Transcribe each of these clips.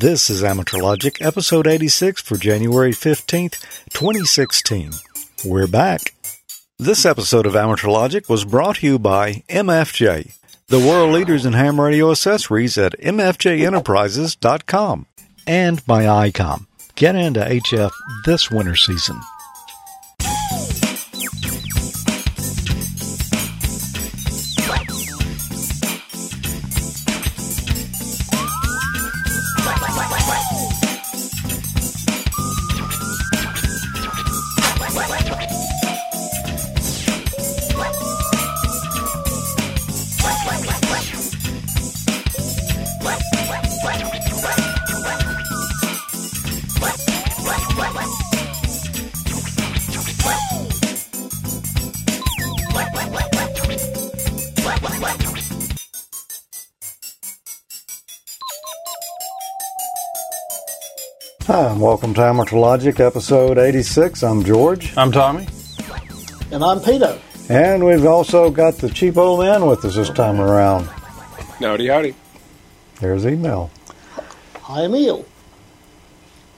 This is Amateur Logic, episode 86 for January 15th, 2016. We're back. This episode of Amateur Logic was brought to you by MFJ, the world leaders in ham radio accessories at mfjenterprises.com, and by ICOM. Get into HF this winter season. Welcome to Amateur Logic, episode 86. I'm George. I'm Tommy. And I'm Peter. And we've also got the cheap old man with us this time around. Howdy, howdy. There's email. Hi, Emil.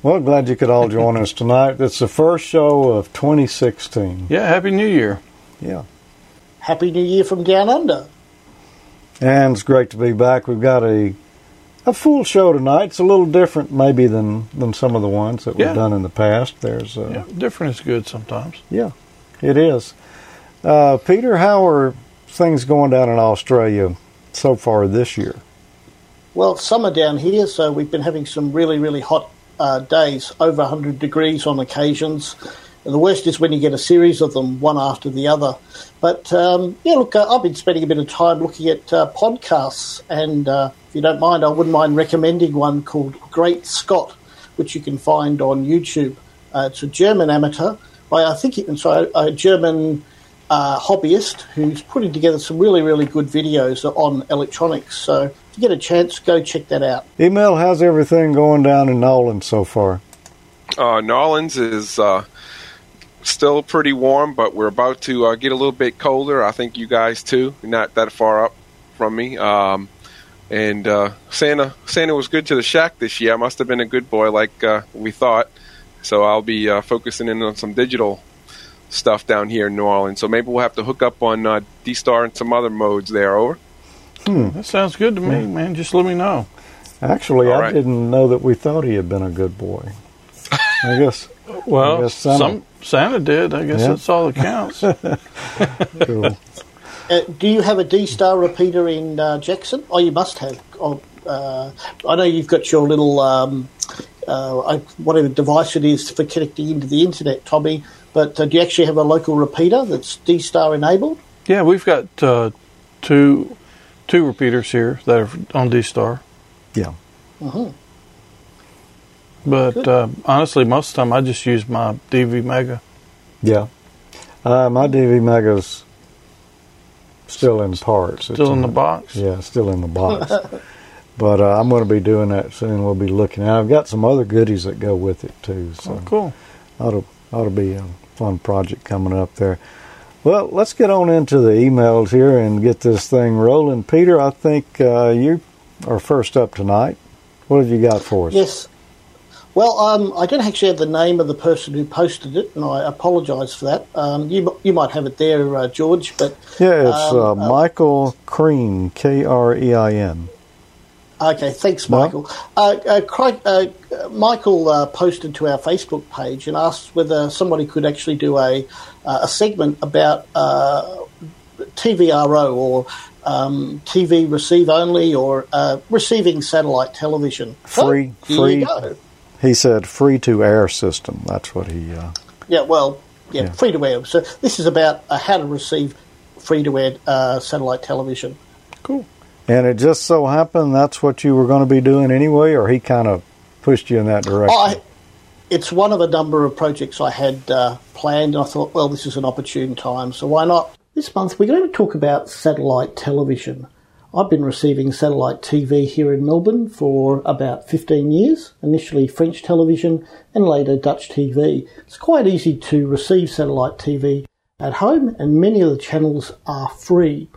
Well, glad you could all join us tonight. It's the first show of 2016. Yeah, Happy New Year. Yeah. Happy New Year from down under. And it's great to be back. We've got a a full show tonight. It's a little different, maybe, than than some of the ones that we've done in the past. There's, uh, Yeah, different is good sometimes. yeah, it is. Uh, Peter, how are things going down in Australia so far this year? Well, summer down here, so we've been having some really, really hot uh, days, over 100 degrees on occasions. And the worst is when you get a series of them, one after the other. But um, yeah, look, uh, I've been spending a bit of time looking at uh, podcasts, and uh, if you don't mind, I wouldn't mind recommending one called Great Scott, which you can find on YouTube. Uh, it's a German amateur by, I think, it's sorry, a German uh, hobbyist who's putting together some really, really good videos on electronics. So if you get a chance, go check that out. Emil, how's everything going down in Nolan so far? Uh, Narlands is uh, still pretty warm, but we're about to uh, get a little bit colder. I think you guys too. Not that far up from me. Um, and uh, Santa Santa was good to the shack this year. I must have been a good boy, like uh, we thought. So I'll be uh, focusing in on some digital stuff down here in New Orleans. So maybe we'll have to hook up on uh, D Star and some other modes there. Over. Hmm. That sounds good to me, man. Just let me know. Actually, All I right. didn't know that we thought he had been a good boy. I guess. Well, guess Santa- some Santa did. I guess Yeah. that's all that counts. Cool. Uh, do you have a D star repeater in uh, Jackson? Oh, you must have. Oh, uh, I know you've got your little um, uh, whatever device it is for connecting into the internet, Tommy. But uh, do you actually have a local repeater that's D star enabled? yeah, we've got uh, two two repeaters here that are on D Star. Yeah. Uh-huh. But uh, honestly, most of the time I just use my DV Mega. Yeah. Uh, my DV Mega's still in parts. It's Still in the box. Yeah, still in the box. but uh, I'm going to be doing that soon. We'll be looking. And I've got some other goodies that go with it too. So Oh, cool. ought to ought to be a fun project coming up there. Well, let's get on into the emails here and get this thing rolling. Peter, I think uh, you are first up tonight. What have you got for us? Yes. Well, um, I don't actually have the name of the person who posted it, and I apologise for that. Um, you you might have it there, uh, George, but Yeah, it's Um, uh, uh, Michael Krein, K R E I N. Okay, thanks, No? Michael. Uh, uh, Craig, uh, Michael uh, posted to our Facebook page and asked whether somebody could actually do a uh, a segment about uh, TVRO or um, TV receive only or uh, receiving satellite television. Free- free- you go. He said free to air system. That's what he. Uh, Yeah, well, yeah, Yeah. free to air. So this is about uh, how to receive free to air uh, satellite television. Cool. and it just so happened that's what you were going to be doing anyway, or he kind of pushed you in that direction. I, it's one of a number of projects I had uh, planned, and I thought, well, this is an opportune time, so why not? This month, we're going to talk about satellite television. I've been receiving satellite TV here in Melbourne for about 15 years, initially French television and later Dutch TV. It's quite easy to receive satellite TV at home, and many of the channels are free.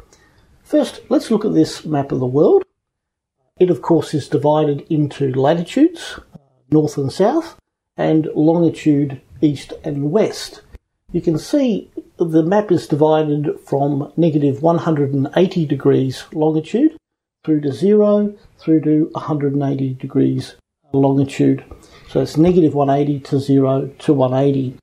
First, let's look at this map of the world. it, of course, is divided into latitudes, north and south, and longitude, east and west. You can see the map is divided from negative 180 degrees longitude through to zero through to 180 degrees longitude. So it's negative 180 to zero to 180.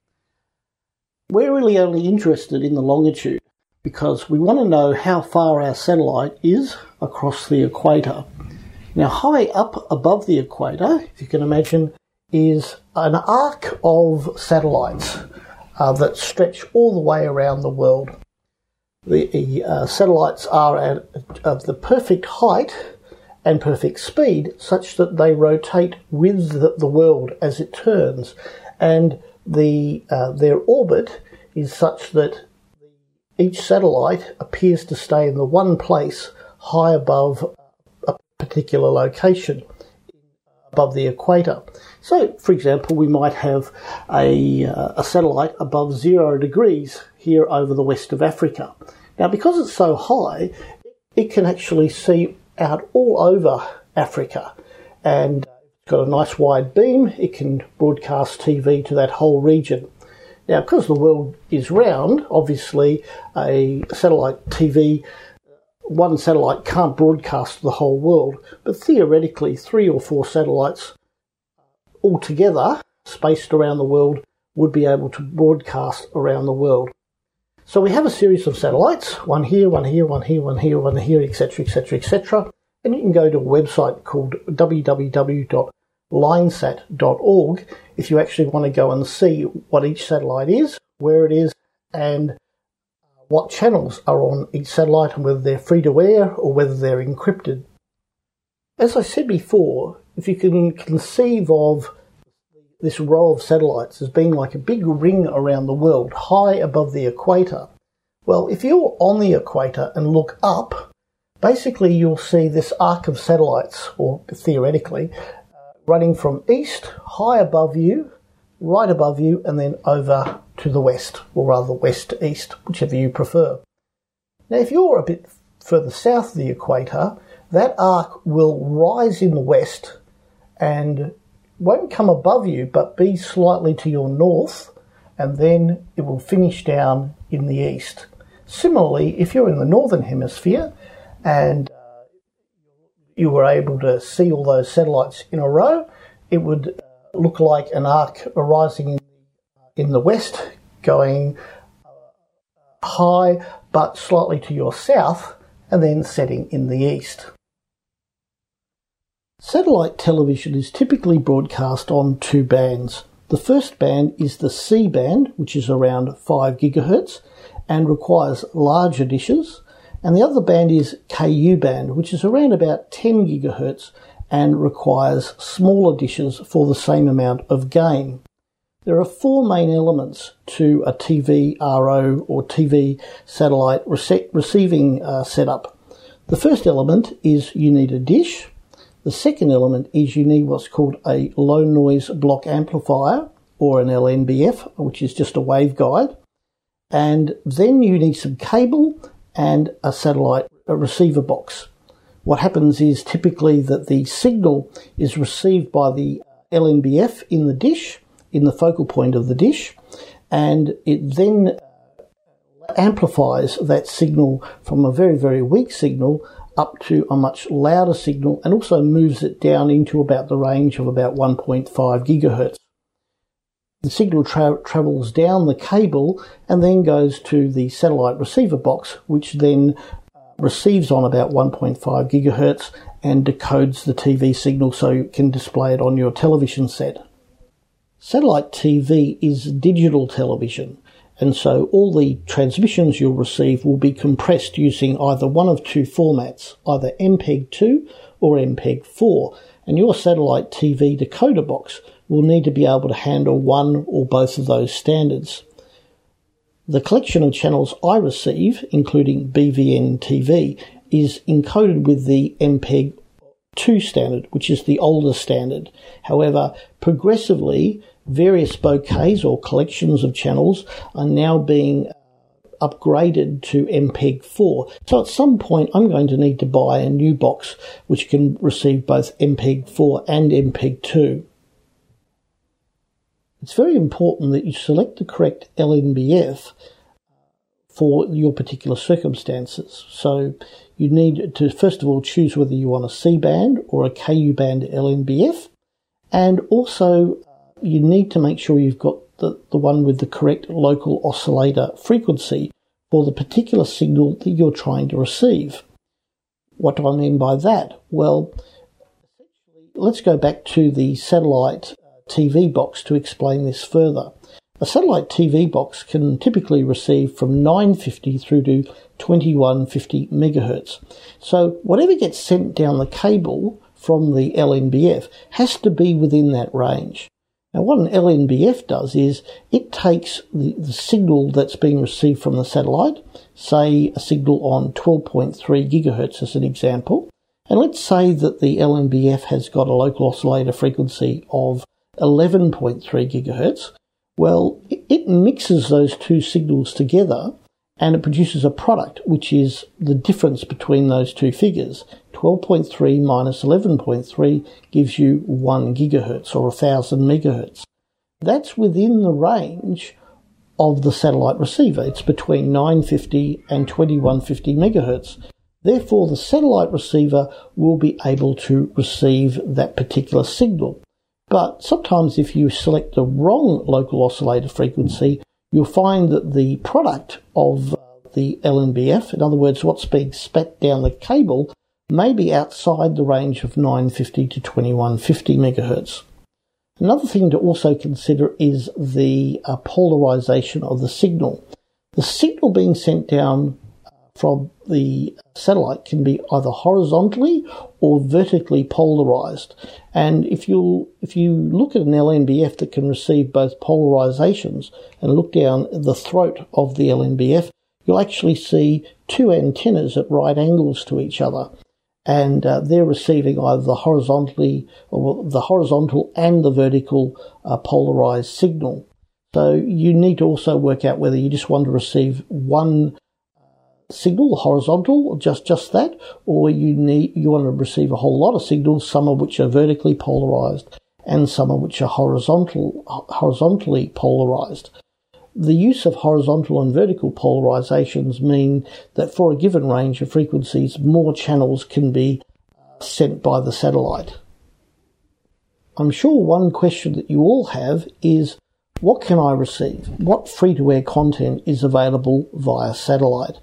We're really only interested in the longitude because we want to know how far our satellite is across the equator. Now, high up above the equator, if you can imagine, is an arc of satellites uh, that stretch all the way around the world. The uh, satellites are at of the perfect height and perfect speed, such that they rotate with the, the world as it turns, and the uh, their orbit is such that each satellite appears to stay in the one place high above a particular location above the equator. So, for example, we might have a, uh, a satellite above zero degrees here over the west of Africa. Now, because it's so high, it can actually see out all over Africa and it's got a nice wide beam. It can broadcast TV to that whole region. Now, because the world is round, obviously a satellite TV, one satellite can't broadcast the whole world, but theoretically, three or four satellites altogether, spaced around the world, would be able to broadcast around the world. So we have a series of satellites, one here, one here, one here, one here, one here, etc., etc., etc. And you can go to a website called www.lyngsat.org if you actually want to go and see what each satellite is, where it is, and what channels are on each satellite and whether they're free to air or whether they're encrypted. As I said before, if you can conceive of this row of satellites as being like a big ring around the world, high above the equator, well, if you're on the equator and look up, basically you'll see this arc of satellites, or theoretically, uh, running from east, high above you, right above you, and then over to the west, or rather west to east, whichever you prefer. Now, if you're a bit further south of the equator, that arc will rise in the west and won't come above you but be slightly to your north and then it will finish down in the east. Similarly, if you're in the northern hemisphere and uh, you were able to see all those satellites in a row, it would uh, look like an arc arising in, in the west, going uh, high but slightly to your south, and then setting in the east. Satellite television is typically broadcast on two bands. The first band is the C band, which is around 5 GHz and requires larger dishes, and the other band is KU band, which is around about 10 GHz and requires smaller dishes for the same amount of gain. There are four main elements to a TV RO or TV satellite rece- receiving uh, setup. The first element is you need a dish, the second element is you need what's called a low noise block amplifier or an LNBF, which is just a waveguide. And then you need some cable and a satellite a receiver box. What happens is typically that the signal is received by the uh, LNBF in the dish, in the focal point of the dish, and it then uh, amplifies that signal from a very, very weak signal up to a much louder signal and also moves it down into about the range of about 1.5 gigahertz. The signal tra- travels down the cable and then goes to the satellite receiver box, which then uh, receives on about 1.5 gigahertz and decodes the TV signal so you can display it on your television set. Satellite TV is digital television, and so all the transmissions you'll receive will be compressed using either one of two formats, either MPEG-2 or MPEG-4, and your satellite TV decoder box will need to be able to handle one or both of those standards. The collection of channels I receive, including BVN TV, is encoded with the MPEG 2 standard, which is the older standard. However, progressively, various bouquets or collections of channels are now being uh, upgraded to MPEG 4. So at some point, I'm going to need to buy a new box which can receive both MPEG 4 and MPEG 2. It's very important that you select the correct LNBF uh, for your particular circumstances. So you need to first of all choose whether you want a C band or a KU band LNBF, and also uh, you need to make sure you've got the, the one with the correct local oscillator frequency for the particular signal that you're trying to receive. What do I mean by that? Well, let's go back to the satellite uh, TV box to explain this further. A satellite TV box can typically receive from 950 through to 2150 megahertz. So whatever gets sent down the cable from the LNBF has to be within that range. Now, what an LNBF does is it takes the, the signal that's being received from the satellite, say a signal on 12.3 gigahertz as an example, and let's say that the LNBF has got a local oscillator frequency of 11.3 gigahertz. Well, it mixes those two signals together and it produces a product which is the difference between those two figures. 12.3 minus 11.3 gives you 1 gigahertz or 1000 megahertz. That's within the range of the satellite receiver. It's between 950 and 2150 megahertz. Therefore, the satellite receiver will be able to receive that particular signal. But sometimes if you select the wrong local oscillator frequency, you'll find that the product of uh, the LNBF, in other words, what's being spat down the cable, may be outside the range of 950 to 2150 megahertz. Another thing to also consider is the uh, polarization of the signal. The signal being sent down uh, from the satellite can be either horizontally or vertically polarized. And if you if you look at an LNBF that can receive both polarizations and look down the throat of the LNBF, you'll actually see two antennas at right angles to each other. And uh, they're receiving either the horizontally or the horizontal and the vertical uh, polarized signal. So you need to also work out whether you just want to receive one signal, horizontal, just just that, or you need you want to receive a whole lot of signals, some of which are vertically polarized and some of which are horizontal horizontally polarized. The use of horizontal and vertical polarizations mean that for a given range of frequencies, more channels can be uh, sent by the satellite. I'm sure one question that you all have is what can I receive? What free to air content is available via satellite?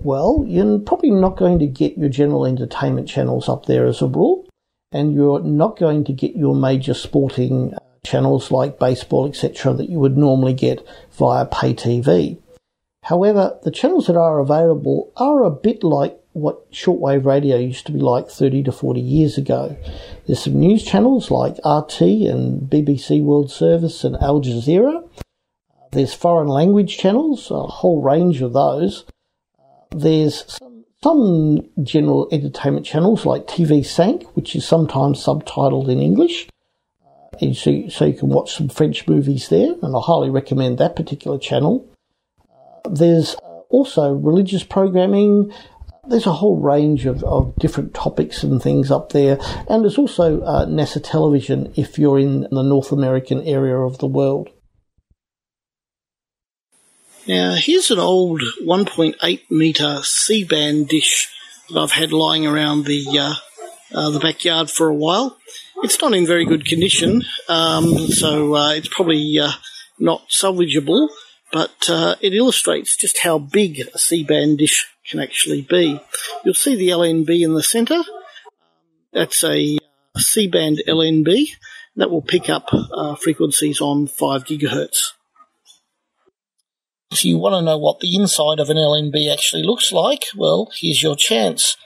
Well, you're probably not going to get your general entertainment channels up there as a rule, and you're not going to get your major sporting uh, channels like baseball, etc., that you would normally get via pay TV. However, the channels that are available are a bit like what shortwave radio used to be like 30 to 40 years ago. There's some news channels like RT and BBC World Service and Al Jazeera. There's foreign language channels, a whole range of those. There's some, some general entertainment channels like TV Sank, which is sometimes subtitled in English. Uh, so, so you can watch some French movies there, and I highly recommend that particular channel. Uh, there's also religious programming. There's a whole range of, of different topics and things up there. And there's also uh, NASA television if you're in the North American area of the world. Now, here's an old 1.8 metre C band dish that I've had lying around the uh, uh, the backyard for a while. It's not in very good condition, um, so uh, it's probably uh, not salvageable, but uh, it illustrates just how big a C band dish can actually be. You'll see the LNB in the centre. That's a uh, C band LNB that will pick up frequencies on 5 gigahertz. If you want to know what the inside of an LNB actually looks like, well, here's your chance.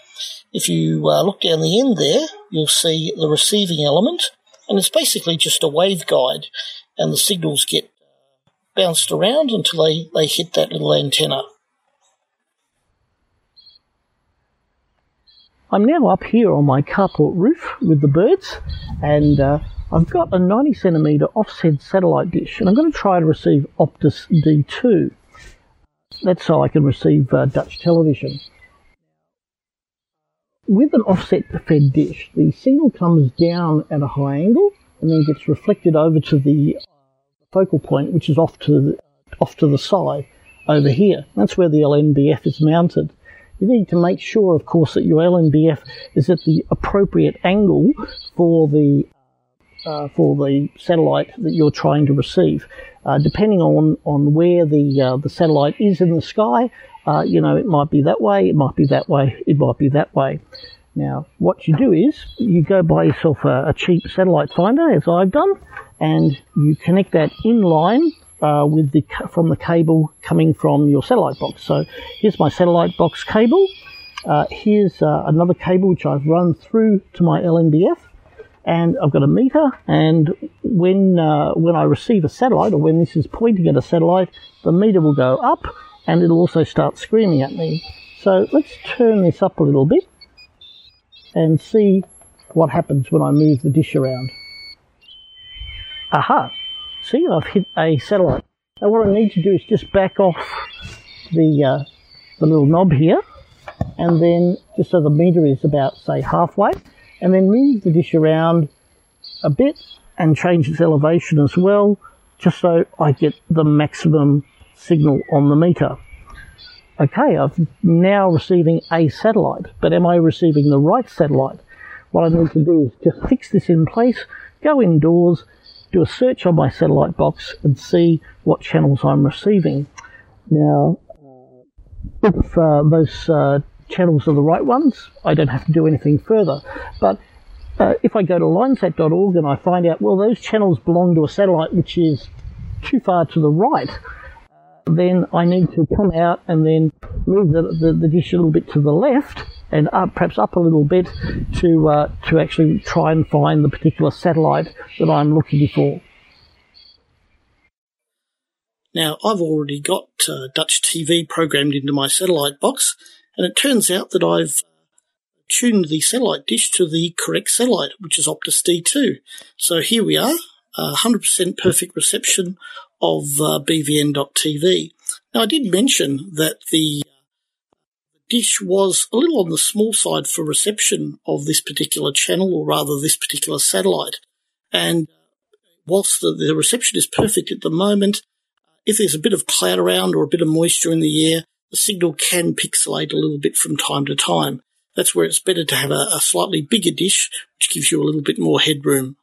If you uh, look down the end there, you'll see the receiving element, and it's basically just a waveguide, and the signals get bounced around until they, they hit that little antenna. I'm now up here on my carport roof with the birds, and uh, I've got a 90 centimeter offset satellite dish and I'm going to try to receive Optus D2. that's so I can receive uh, Dutch television. With an offset fed dish, the signal comes down at a high angle and then gets reflected over to the focal point, which is off to the, off to the side over here. That's where the LNBF is mounted. You need to make sure, of course, that your LNBF is at the appropriate angle for the uh, for the satellite that you're trying to receive. Uh, depending on, on where the uh, the satellite is in the sky, uh, you know, it might be that way, it might be that way, it might be that way. Now, what you do is you go buy yourself a, a cheap satellite finder, as I've done, and you connect that in line uh, with the from the cable coming from your satellite box. So here's my satellite box cable. Uh, here's uh, another cable which I've run through to my LNBF, and I've got a meter. And when uh, when I receive a satellite, or when this is pointing at a satellite, the meter will go up, and it'll also start screaming at me. So let's turn this up a little bit and see what happens when I move the dish around. Aha! See, I've hit a satellite. Now what I need to do is just back off the uh, the little knob here, and then just so the meter is about say halfway, and then move the dish around a bit and change its elevation as well, just so I get the maximum signal on the meter. Okay, I'm now receiving a satellite, but am I receiving the right satellite? What I need to do is just fix this in place, go indoors, do a search on my satellite box and see what channels I'm receiving. Now, if uh, those uh, channels are the right ones, I don't have to do anything further. But uh, if I go to lyngsat.org and I find out, well, those channels belong to a satellite which is too far to the right, then I need to come out and then move the, the, the dish a little bit to the left and up, perhaps up a little bit to uh, to actually try and find the particular satellite that I'm looking for. Now, I've already got uh, Dutch TV programmed into my satellite box, and it turns out that I've tuned the satellite dish to the correct satellite, which is Optus D2. So here we are, uh, 100% perfect reception of uh, BVN.TV. Now, I did mention that the dish was a little on the small side for reception of this particular channel, or rather this particular satellite. And whilst the, the reception is perfect at the moment, if there's a bit of cloud around or a bit of moisture in the air, the signal can pixelate a little bit from time to time. That's where it's better to have a, a slightly bigger dish, which gives you a little bit more headroom.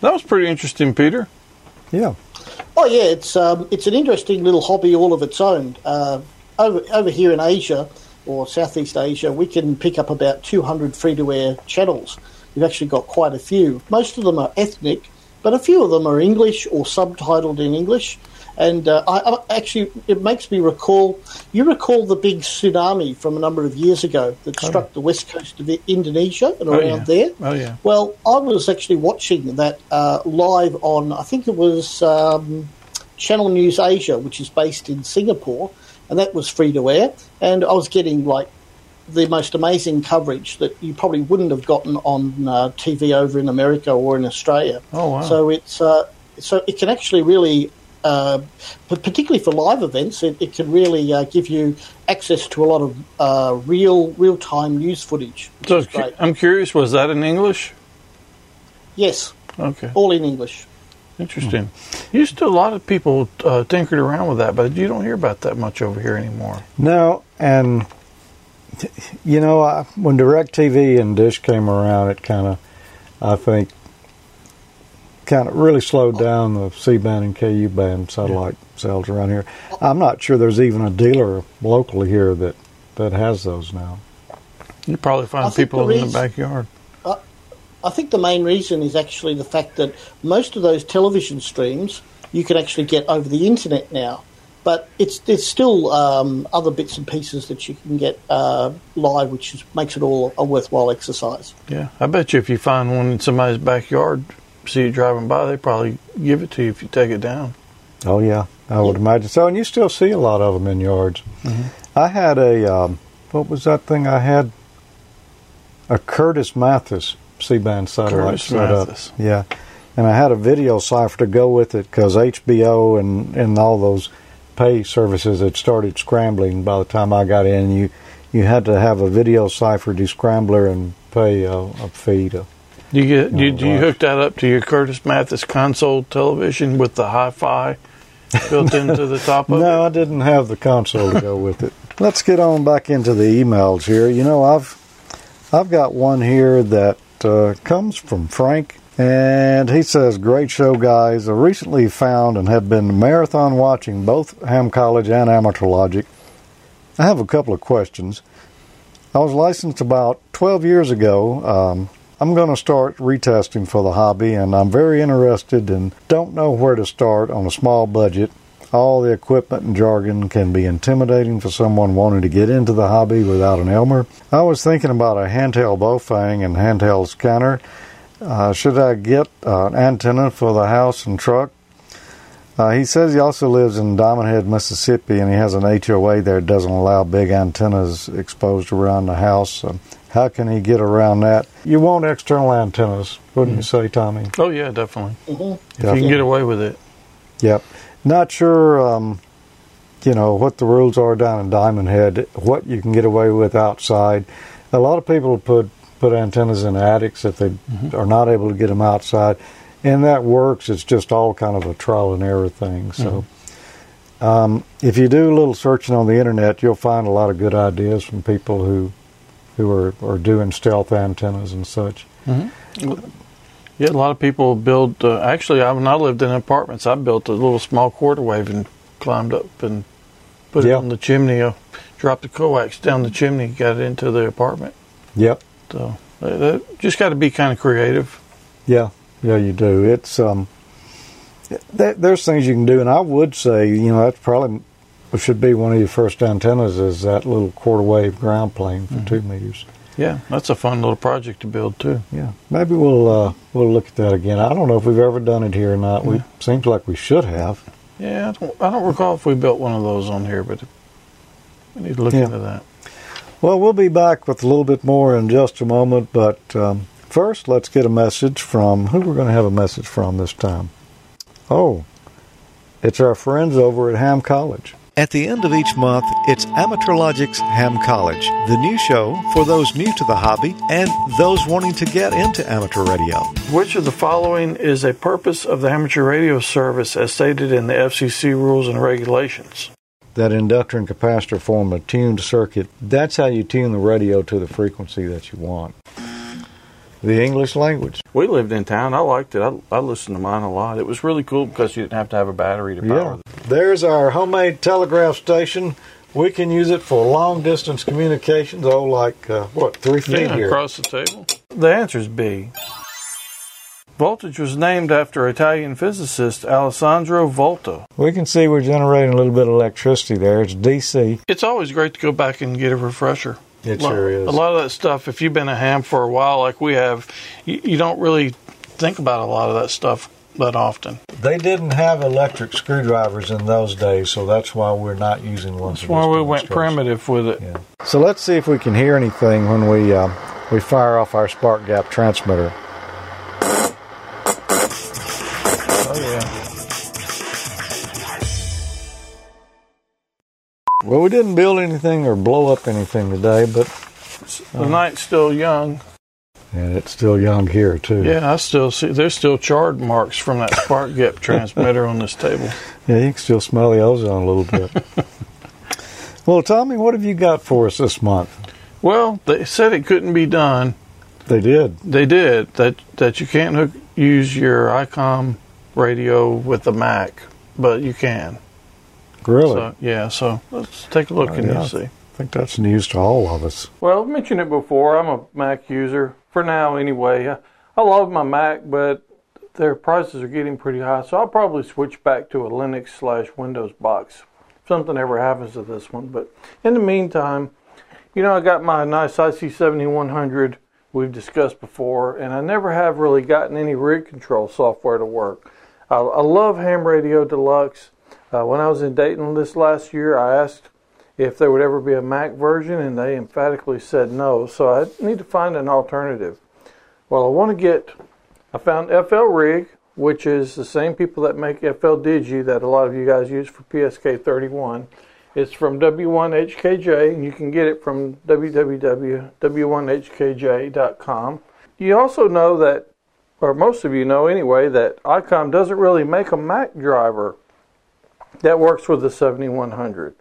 That was pretty interesting, Peter. Yeah. Oh yeah, it's um, it's an interesting little hobby all of its own. Uh, over over here in Asia or Southeast Asia, we can pick up about 200 free-to-air channels. We've actually got quite a few. Most of them are ethnic, but a few of them are English or subtitled in English. And uh, I, I, actually, it makes me recall. You recall the big tsunami from a number of years ago that Oh. struck the west coast of Indonesia and around yeah. there. Oh, yeah. Well, I was actually watching that uh, live on. I think it was um, Channel News Asia, which is based in Singapore, and that was free to air. And I was getting like the most amazing coverage that you probably wouldn't have gotten on uh, TV over in America or in Australia. Oh, wow. So it's uh, so it can actually really, uh, but particularly for live events, it, it can really uh, give you access to a lot of uh, real real time news footage. So is great. I'm curious, was that in English? Yes, Okay, all in English. interesting. Used to a lot of people uh, tinkered around with that, but you don't hear about that much over here anymore. No, and you know, I, when DirecTV and Dish came around, it kind of, I think, kind of really slowed down the C-band and KU-band satellite sales around here. I'm not sure there's even a dealer locally here that that has those now. You probably find think people there in the is- backyard. I think the main reason is actually the fact that most of those television streams you can actually get over the internet now. But it's there's still um, other bits and pieces that you can get uh, live, which is, makes it all a worthwhile exercise. Yeah, I bet you if you find one in somebody's backyard, see it driving by, they probably give it to you if you take it down. Oh yeah, I would imagine so. And you still see a lot of them in yards. I had a um, what was that thing I had? A Curtis Mathes C-band satellite Curtis set Mathes. up. Yeah, and I had a video cipher to go with it because HBO and and all those pay services had started scrambling by the time I got in. You you had to have a video cipher descrambler and pay a, a fee to. Do you get? Do, do you hook that up to your Curtis Mathes console television with the hi-fi built into the top of No, it? No, I didn't have the console to go with it. Let's get on back into the emails here. You know, I've I've got one here that uh, comes from Frank, and he says, "Great show, guys. I recently found and have been marathon watching both Ham College and Amateur Logic. I have a couple of questions. I was licensed about 12 years ago. Um, I'm going to start retesting for the hobby, and I'm very interested and don't know where to start on a small budget. All the equipment and jargon can be intimidating for someone wanting to get into the hobby without an Elmer. I was thinking about a handheld Baofeng and handheld scanner. Uh, should I get uh, an antenna for the house and truck? Uh, he says he also lives in Diamond Head, Mississippi, and he has an HOA there that doesn't allow big antennas exposed around the house. How can he get around that? You want external antennas, wouldn't you say, Tommy? Oh yeah, definitely. Yep. If you can get away with it. Yep. Not sure, um, you know, what the rules are down in Diamond Head, what you can get away with outside. A lot of people put put antennas in attics if they are not able to get them outside, and that works. It's just all kind of a trial and error thing. So, um, if you do a little searching on the internet, you'll find a lot of good ideas from people who who are, are doing stealth antennas and such. Yeah, a lot of people build. Uh, actually, I, when I lived in apartments, I built a little small quarter wave and climbed up and put Yeah. it on the chimney. Uh, dropped the coax down the chimney, got it into the apartment. Yep. So uh, that, just got to be kind of creative. Yeah, yeah, you do. It's um, there, there's things you can do, and I would say, you know, that's probably should be one of your first antennas is that little quarter wave ground plane for two meters. Yeah, that's a fun little project to build too. Yeah, maybe we'll uh, we'll look at that again. I don't know if we've ever done it here or not. We seems like we should have. Yeah, I don't, I don't recall if we built one of those on here, but we need to look Yeah. into that. Well, we'll be back with a little bit more in just a moment, but um, first, let's get a message from who we're going to have a message from this time. Oh, it's our friends over at Ham College. At the end of each month, it's Amateur Logic's Ham College, the new show for those new to the hobby and those wanting to get into amateur radio. Which of the following is a purpose of the amateur radio service as stated in the FCC rules and regulations? That inductor and capacitor form a tuned circuit. That's how you tune the radio to the frequency that you want. The English language. We lived in town. I liked it. I, I listened to mine a lot. It was really cool because you didn't have to have a battery to power Yeah. it. There's our homemade telegraph station. We can use it for long distance communications. Oh, like, uh, what, three feet Yeah, here? across the table. The answer is B. Voltage was named after Italian physicist Alessandro Volta. We can see we're generating a little bit of electricity there. It's DC. It's always great to go back and get a refresher. It Lo- sure is. A lot of that stuff, if you've been a ham for a while like we have, you, you don't really think about a lot of that stuff that often. They didn't have electric screwdrivers in those days, so that's why we're not using ones. That's why we went primitive with it. Yeah. So let's see if we can hear anything when we uh, we fire off our spark gap transmitter. Well, we didn't build anything or blow up anything today, but The night's still young. and it's still young here too. Yeah, I still see there's still charred marks from that spark gap transmitter on this table. Yeah, you can still smell the ozone a little bit. well, Tommy, what have you got for us this month? Well, they said it couldn't be done. They did. They did that. That you can't hook, use your ICOM radio with the Mac, but you can. Really? So yeah. So let's take a look Oh, and yeah. you'll see. I think that's news to all of us. Well, I've mentioned it before. I'm a Mac user for now, anyway. I, I love my Mac, but their prices are getting pretty high, so I'll probably switch back to a Linux slash Windows box. If something ever happens to this one, but in the meantime, you know, I got my nice IC7100 we've discussed before, and I never have really gotten any rig control software to work. I, I love Ham Radio Deluxe. Uh, when I was in Dayton this last year, I asked if there would ever be a Mac version, and they emphatically said no. So I need to find an alternative. Well, I want to get. I found FL Rig, which is the same people that make FL Digi that a lot of you guys use for PSK 31. It's from W1HKJ, and you can get it from www.w1hkj.com. You also know that, or most of you know anyway, that ICOM doesn't really make a Mac driver that works with the 7100.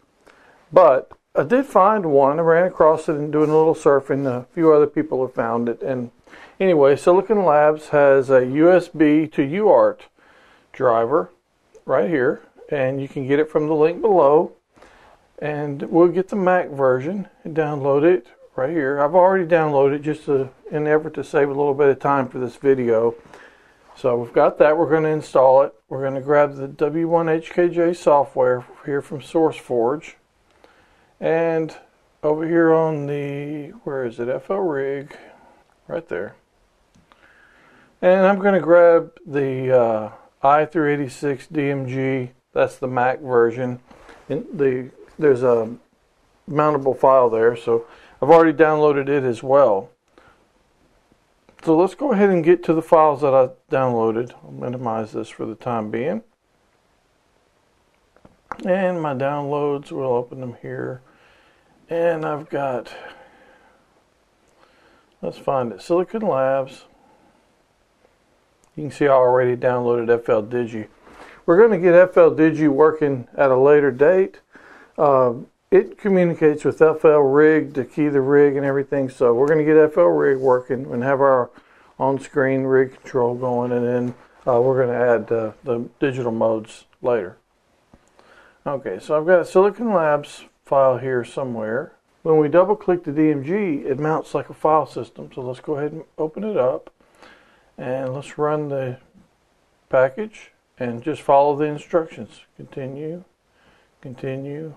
But I did find one. I ran across it and doing a little surfing. A few other people have found it. And anyway, Silicon Labs has a USB to UART driver right here. And you can get it from the link below. And we'll get the Mac version and download it right here. I've already downloaded it just to, in an effort to save a little bit of time for this video. So we've got that. We're going to install it. We're going to grab the W1HKJ software here from SourceForge. And over here on the, where is it? FL Rig, right there. And I'm going to grab the uh, i386 DMG. That's the Mac version. And the there's a mountable file there, so I've already downloaded it as well. So let's go ahead and get to the files that I downloaded. I'll minimize this for the time being. And my downloads, we'll open them here. And I've got, let's find it, Silicon Labs. You can see I already downloaded FL Digi. We're going to get FL Digi working at a later date. Uh, it communicates with FL Rig to key the rig and everything. So we're going to get FL Rig working and have our on-screen rig control going, and then uh, we're going to add uh, the digital modes later. Okay, so I've got a Silicon Labs file here somewhere. When we double click the DMG, it mounts like a file system. So let's go ahead and open it up. And let's run the package and just follow the instructions. Continue, continue,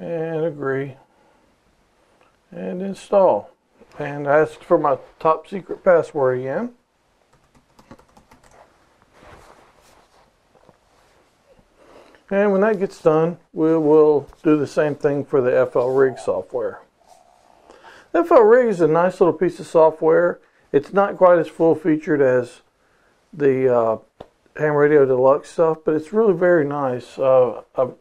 and agree, and install. And ask for my top secret password again. And when that gets done, we will do the same thing for the FL Rig software. FL Rig is a nice little piece of software. It's not quite as full featured as the uh, Ham Radio Deluxe stuff, but it's really very nice. Uh, I've,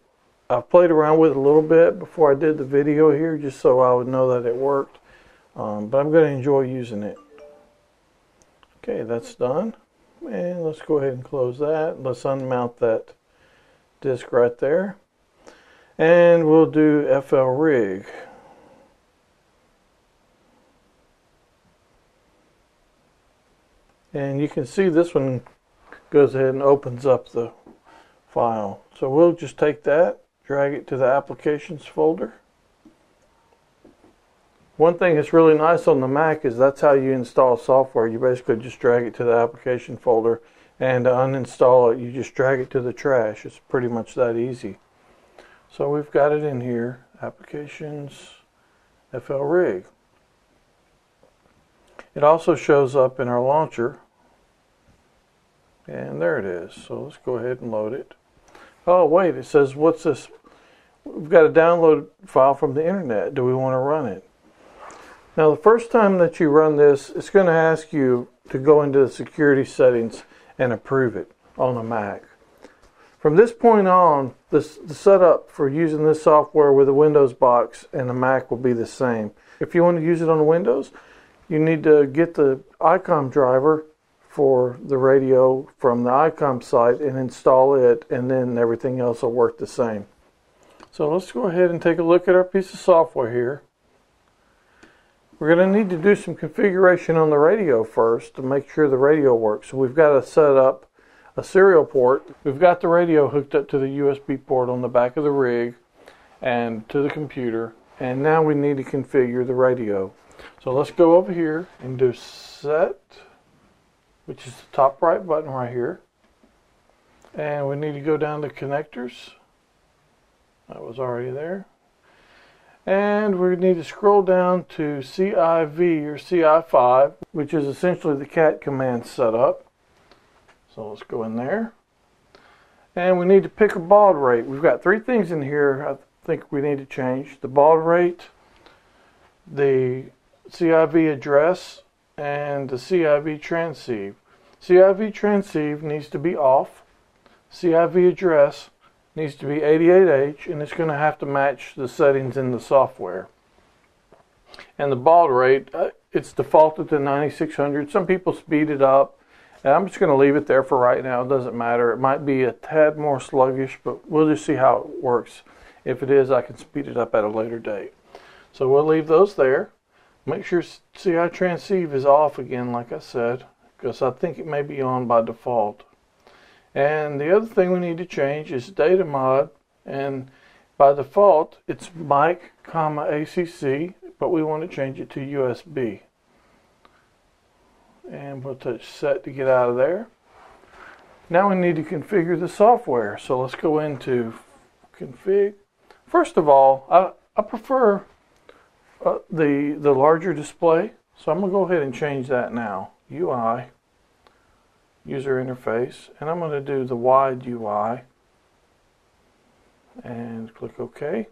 I've played around with it a little bit before I did the video here, just so I would know that it worked. Um, but I'm going to enjoy using it. Okay, that's done. And let's go ahead and close that. Let's unmount that disk right there. And we'll do FL Rig. And you can see this one goes ahead and opens up the file. So we'll just take that, drag it to the applications folder. One thing that's really nice on the Mac is that's how you install software. You basically just drag it to the application folder and to uninstall it, you just drag it to the trash. It's pretty much that easy. So we've got it in here, applications, FL Rig. It also shows up in our launcher. And there it is. So let's go ahead and load it. Oh, wait, it says, what's this? We've got a download file from the internet. Do we want to run it? Now, the first time that you run this, it's going to ask you to go into the security settings and approve it on a Mac. From this point on, the setup for using this software with a Windows box and a Mac will be the same. If you want to use it on Windows, you need to get the ICOM driver for the radio from the ICOM site and install it, and then everything else will work the same. So let's go ahead and take a look at our piece of software here. We're going to need to do some configuration on the radio first to make sure the radio works. So we've got to set up a serial port. We've got the radio hooked up to the USB port on the back of the rig and to the computer. And now we need to configure the radio. So let's go over here and do set, which is the top right button right here. And we need to go down to connectors. That was already there. And we need to scroll down to CIV or CI5, which is essentially the cat command setup. So let's go in there. And we need to pick a baud rate. We've got three things in here I think we need to change. The baud rate, the CIV address, and the CIV transceive. CIV transceive needs to be off. CIV address needs to be 88H and it's going to have to match the settings in the software. And the baud rate, uh, it's defaulted to 9600. Some people speed it up. And I'm just going to leave it there for right now. It doesn't matter. It might be a tad more sluggish, but we'll just see how it works. If it is, I can speed it up at a later date. So we'll leave those there. Make sure CI transceive is off again, like I said, because I think it may be on by default. And the other thing we need to change is data mod. And by default, it's mic, comma, ACC, but we want to change it to USB. And we'll touch set to get out of there. Now we need to configure the software. So let's go into config. First of all, I, I prefer uh, the, the larger display. So I'm going to go ahead and change that now. UI user interface and I'm going to do the wide UI and click OK.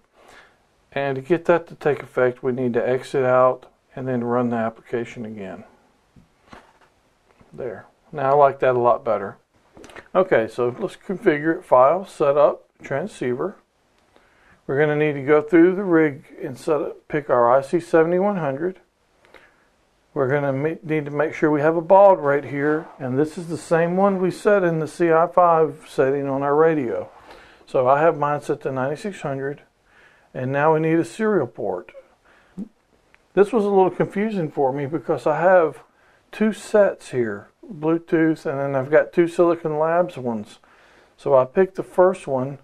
And to get that to take effect we need to exit out and then run the application again. There. Now I like that a lot better. Okay, so let's configure it. File, Setup, Transceiver. We're going to need to go through the rig and set up, pick our IC7100. We're going to need to make sure we have a baud rate here, and this is the same one we set in the CI5 setting on our radio. So I have mine set to 9600, and now we need a serial port. This was a little confusing for me because I have two sets here, Bluetooth, and then I've got two Silicon Labs ones. So I picked the first one,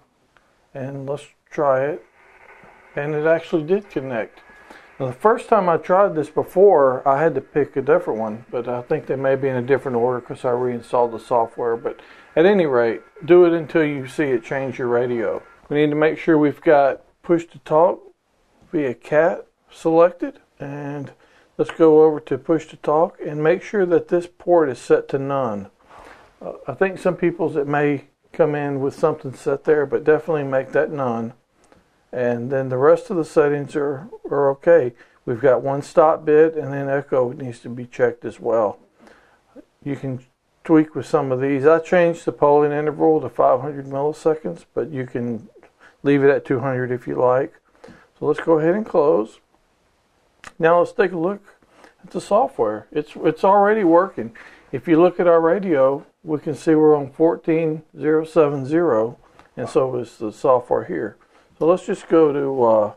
and let's try it, and it actually did connect. Now, the first time I tried this before, I had to pick a different one, but I think they may be in a different order because I reinstalled the software. But at any rate, do it until you see it change your radio. We need to make sure we've got push to talk via CAT selected, and let's go over to push to talk and make sure that this port is set to none. Uh, I think some people's it may come in with something set there, but definitely make that none and then the rest of the settings are, are okay. We've got one stop bit and then echo needs to be checked as well. You can tweak with some of these. I changed the polling interval to 500 milliseconds, but you can leave it at 200 if you like. So let's go ahead and close. Now let's take a look at the software. It's it's already working. If you look at our radio, we can see we're on 14070 and so is the software here. So let's just go to uh,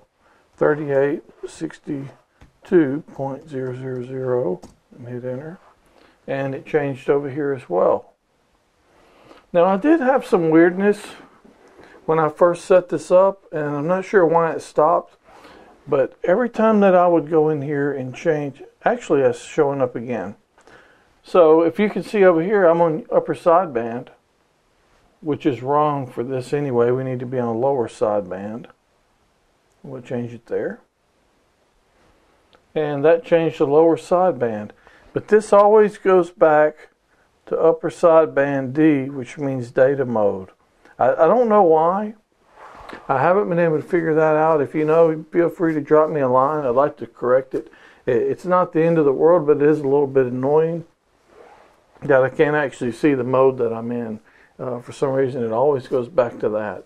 3862.000 and hit enter. And it changed over here as well. Now I did have some weirdness when I first set this up, and I'm not sure why it stopped. But every time that I would go in here and change, actually it's showing up again. So if you can see over here, I'm on upper sideband which is wrong for this anyway. We need to be on a lower sideband. We'll change it there. And that changed the lower sideband. But this always goes back to upper sideband D, which means data mode. I, I don't know why. I haven't been able to figure that out. If you know, feel free to drop me a line. I'd like to correct it. It's not the end of the world, but it is a little bit annoying that I can't actually see the mode that I'm in. Uh, for some reason, it always goes back to that.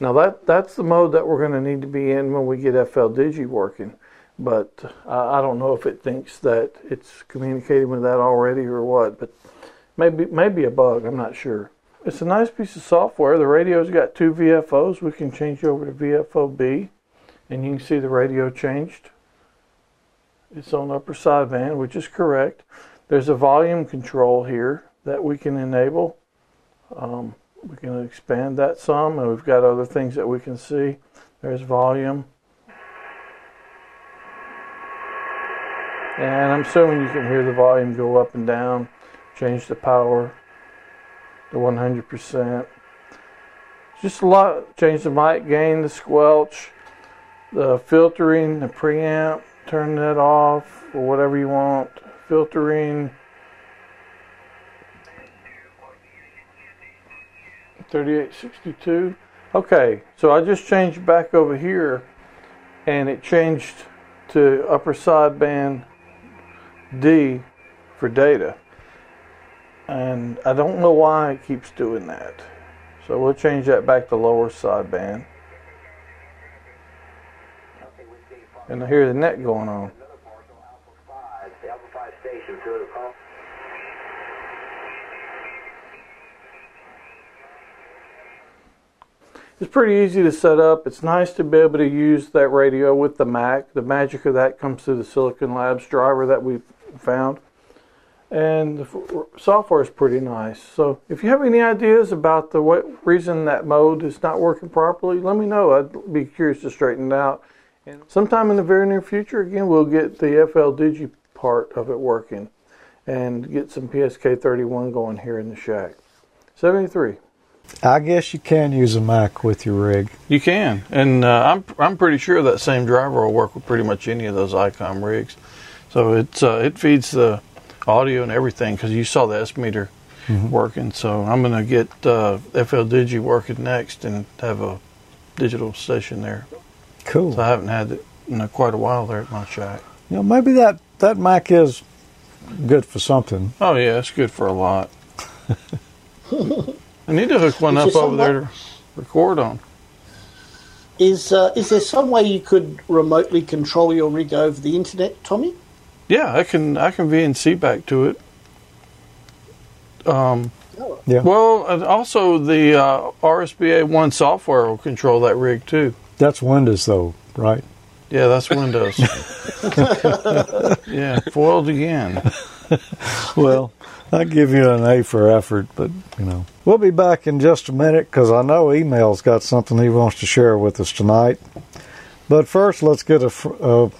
Now that that's the mode that we're going to need to be in when we get FL Digi working. But uh, I don't know if it thinks that it's communicating with that already or what. But maybe maybe a bug. I'm not sure. It's a nice piece of software. The radio's got two VFOs. We can change over to VFO B, and you can see the radio changed. It's on upper sideband, which is correct. There's a volume control here that we can enable um, we can expand that some, and we've got other things that we can see. There's volume. And I'm assuming you can hear the volume go up and down. Change the power to 100%. Just a lot. Change the mic gain, the squelch, the filtering, the preamp. Turn that off or whatever you want. Filtering. 3862. Okay, so I just changed back over here and it changed to upper sideband D for data. and I don't know why it keeps doing that. So we'll change that back to lower sideband. And I hear the net going on. It's pretty easy to set up. It's nice to be able to use that radio with the Mac. The magic of that comes through the Silicon Labs driver that we found. And the software is pretty nice. So if you have any ideas about the what reason that mode is not working properly, let me know. I'd be curious to straighten it out. And sometime in the very near future, again, we'll get the FL Digi part of it working and get some PSK 31 going here in the shack. 73. I guess you can use a Mac with your rig. You can, and uh, I'm I'm pretty sure that same driver will work with pretty much any of those ICOM rigs. So it's uh, it feeds the audio and everything because you saw the S meter mm-hmm. working. So I'm going to get uh, FL Digi working next and have a digital station there. Cool. So I haven't had it in quite a while there at my shack. You know, maybe that that Mac is good for something. Oh yeah, it's good for a lot. I need to hook one up over there to record on. Is uh, is there some way you could remotely control your rig over the internet, Tommy? Yeah, I can. I can VNC back to it. Um, oh. yeah. Well, also the uh, RS-BA1 software will control that rig too. That's Windows, though, right? Yeah, that's Windows. yeah, foiled again. well, I give you an A for effort, but you know. We'll be back in just a minute because I know Emil's got something he wants to share with us tonight. But first, let's get a, a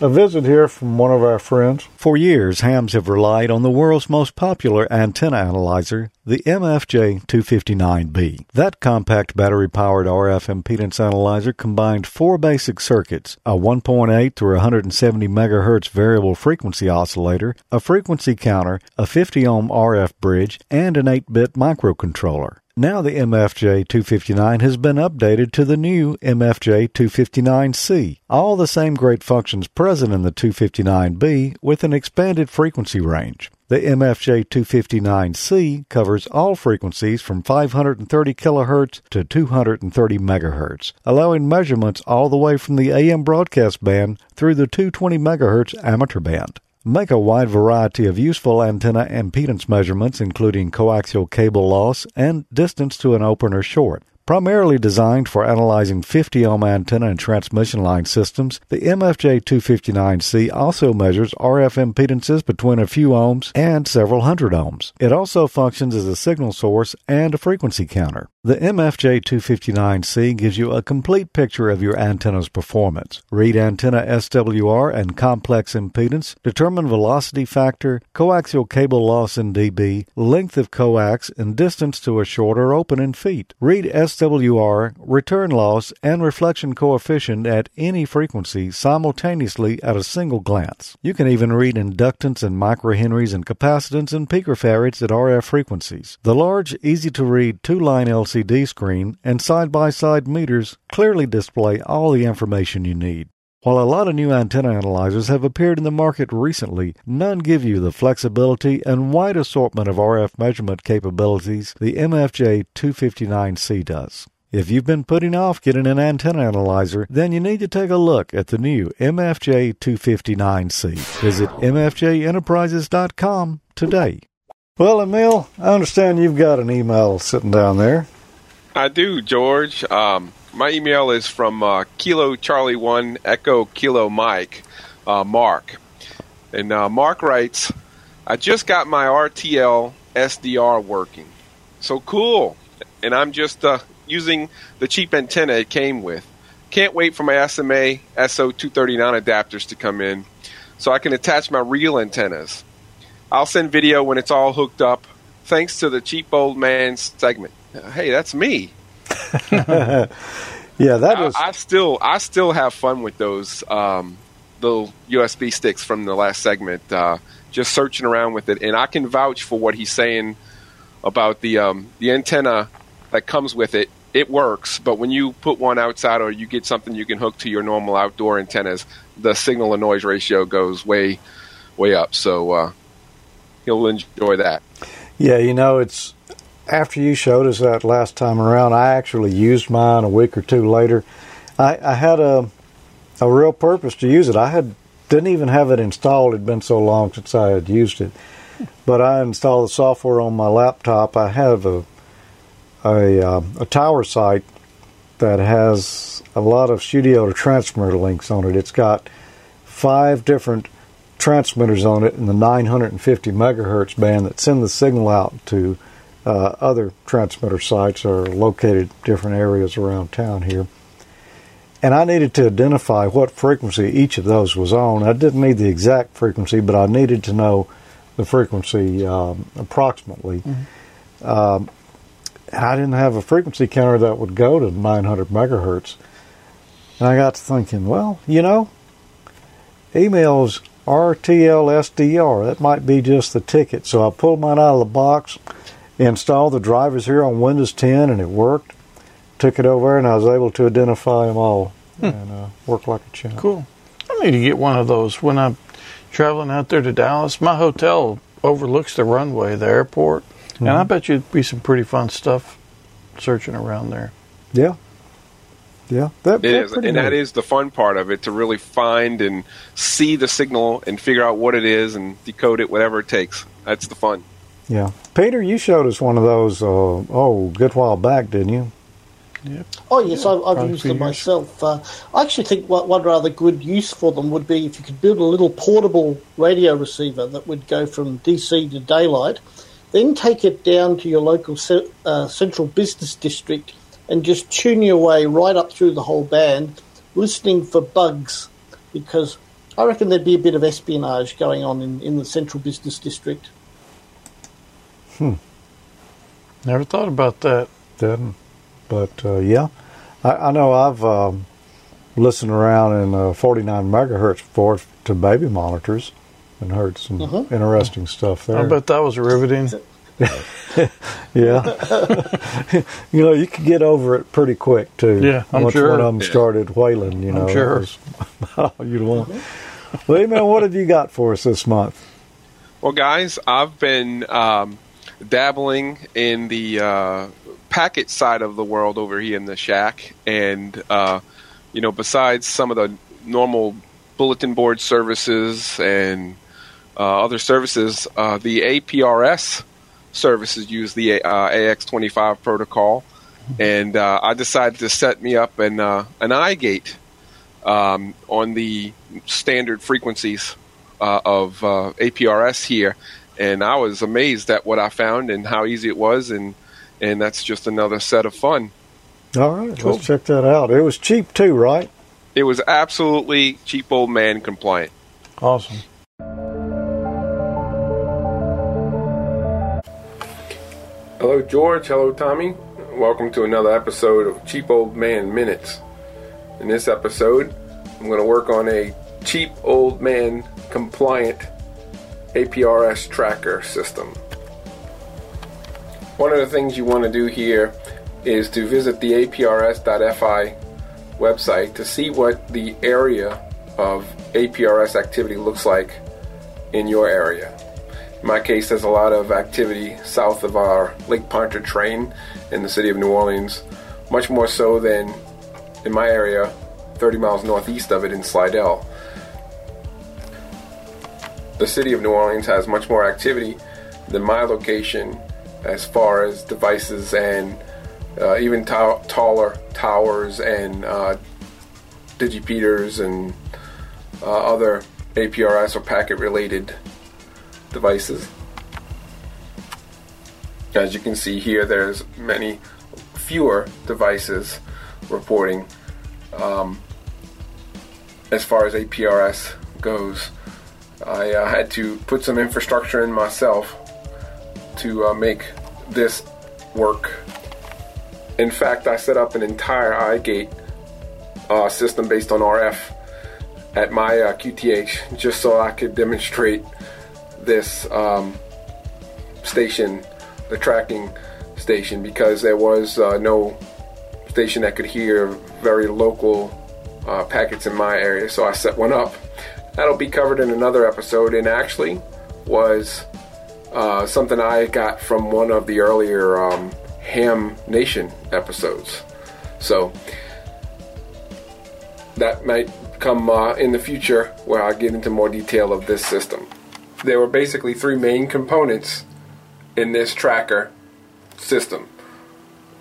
a visit here from one of our friends. For years, hams have relied on the world's most popular antenna analyzer, the MFJ 259B. That compact battery powered RF impedance analyzer combined four basic circuits a 1.8 through 170 MHz variable frequency oscillator, a frequency counter, a 50 ohm RF bridge, and an 8 bit microcontroller. Now the MFJ 259 has been updated to the new MFJ 259C. All the same great functions present in the 259B with an expanded frequency range. The MFJ 259C covers all frequencies from 530 kHz to 230 MHz, allowing measurements all the way from the AM broadcast band through the 220 MHz amateur band. Make a wide variety of useful antenna impedance measurements, including coaxial cable loss and distance to an open or short. Primarily designed for analyzing 50 ohm antenna and transmission line systems, the MFJ 259C also measures RF impedances between a few ohms and several hundred ohms. It also functions as a signal source and a frequency counter. The MFJ 259C gives you a complete picture of your antenna's performance. Read antenna SWR and complex impedance, determine velocity factor, coaxial cable loss in dB, length of coax, and distance to a short or open in feet. Read S SWR, return loss, and reflection coefficient at any frequency simultaneously at a single glance. You can even read inductance and microhenries and capacitance and picofarads at RF frequencies. The large, easy to read two line LCD screen and side by side meters clearly display all the information you need. While a lot of new antenna analyzers have appeared in the market recently, none give you the flexibility and wide assortment of RF measurement capabilities the MFJ 259C does. If you've been putting off getting an antenna analyzer, then you need to take a look at the new MFJ 259C. Visit mfjenterprises.com today. Well, Emil, I understand you've got an email sitting down there. I do, George. Um, my email is from uh, Kilo Charlie One Echo Kilo Mike, uh, Mark, and uh, Mark writes, "I just got my RTL SDR working, so cool, and I'm just uh, using the cheap antenna it came with. Can't wait for my SMA SO239 adapters to come in, so I can attach my real antennas. I'll send video when it's all hooked up. Thanks to the cheap old man segment. Hey, that's me." yeah, that I, I, still I still have fun with those um, little USB sticks from the last segment. Uh, just searching around with it, and I can vouch for what he's saying about the um, the antenna that comes with it. It works, but when you put one outside or you get something you can hook to your normal outdoor antennas, the signal to noise ratio goes way way up. So uh, he'll enjoy that. Yeah, you know, it's after you showed us that last time around. I actually used mine a week or two later. I, I had a a real purpose to use it. I had didn't even have it installed. It'd been so long since I had used it. But I installed the software on my laptop. I have a a, uh, a tower site that has a lot of studio to transmitter links on it. It's got five different transmitters on it in the 950 megahertz band that send the signal out to uh, other transmitter sites are located different areas around town here. And I needed to identify what frequency each of those was on. I didn't need the exact frequency, but I needed to know the frequency um, approximately. Mm-hmm. Um, I didn't have a frequency counter that would go to 900 megahertz. And I got to thinking, well, you know, Emil's RTL SDR. That might be just the ticket. So I pulled mine out of the box, installed the drivers here on Windows 10, and it worked. Took it over, and I was able to identify them all hmm. and uh, work like a champ. Cool. I need to get one of those when I'm traveling out there to Dallas. My hotel overlooks the runway, the airport, mm-hmm. and I mm-hmm. bet you'd be some pretty fun stuff searching around there. Yeah, yeah, that, it is, and neat. that is the fun part of it to really find and see the signal and figure out what it is and decode it, whatever it takes. That's the fun. Yeah, Peter, you showed us one of those. Uh, oh, a good while back, didn't you? Yep. Oh yes, yeah, I've, I've used them myself. Uh, I actually think one, one rather good use for them would be if you could build a little portable radio receiver that would go from DC to daylight, then take it down to your local ce- uh, central business district and just tune your way right up through the whole band, listening for bugs, because I reckon there'd be a bit of espionage going on in, in the central business district. Hmm. Never thought about that. Didn't. But uh, yeah, I, I, know I've um, listened around in uh, 49 megahertz before to baby monitors and heard some uh-huh. interesting stuff there. I bet that was riveting. yeah. you know, you could get over it pretty quick too. Yeah, I'm once sure. one of them started wailing, you know, I'm sure. you'd want. Well, man, what have you got for us this month? Well, guys, I've been um, dabbling in the uh, packet side of the world over here in the shack, and uh, you know, besides some of the normal bulletin board services and uh, other services, uh, the APRS services use the uh, AX25 protocol, and uh, I decided to set me up an an iGate um, on the standard frequencies of APRS here, and I was amazed at what I found and how easy it was, and and that's just another set of fun. All right, cool. let's check that out. It was cheap too, right? It was absolutely cheap old man compliant. Awesome. Hello, George. Hello, Tommy. Welcome to another episode of Cheap Old Man Minutes. In this episode, I'm going to work on a cheap old man compliant APRS tracker system. One of the things you want to do here is to visit the aprs.fi website to see what the area of APRS activity looks like in your area. In my case, there's a lot of activity south of our Lake Pontchartrain in the city of New Orleans, much more so than in my area, 30 miles northeast of it in Slidell. The city of New Orleans has much more activity than my location as far as devices and uh, even taller towers and uh, digipeaters and uh, other APRS or packet related devices. As you can see here, there's many fewer devices reporting um, as far as APRS goes. I uh, had to put some infrastructure in myself to uh, make this work. In fact, I set up an entire iGate uh, system based on RF at my uh, QTH just so I could demonstrate this um, station, the tracking station, because there was uh, no station that could hear very local uh, packets in my area. So I set one up. That'll be covered in another episode, and actually was uh, something I got from one of the earlier um, Ham Nation episodes. So that might come uh, in the future where I get into more detail of this system. There were basically three main components in this tracker system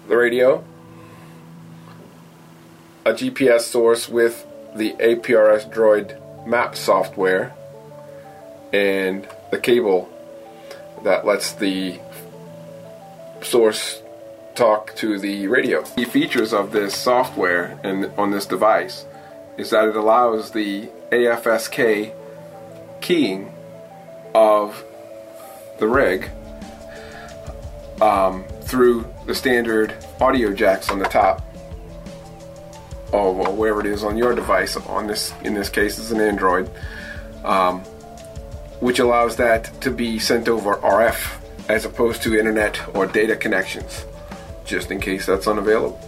the radio, a GPS source with the APRSdroid map software, and the cable that lets the source talk to the radio. The features of this software and on this device is that it allows the AFSK keying of the rig um, through the standard audio jacks on the top or wherever it is on your device. On this, in this case, it's an Android, um, which allows that to be sent over RF as opposed to internet or data connections, just in case that's unavailable.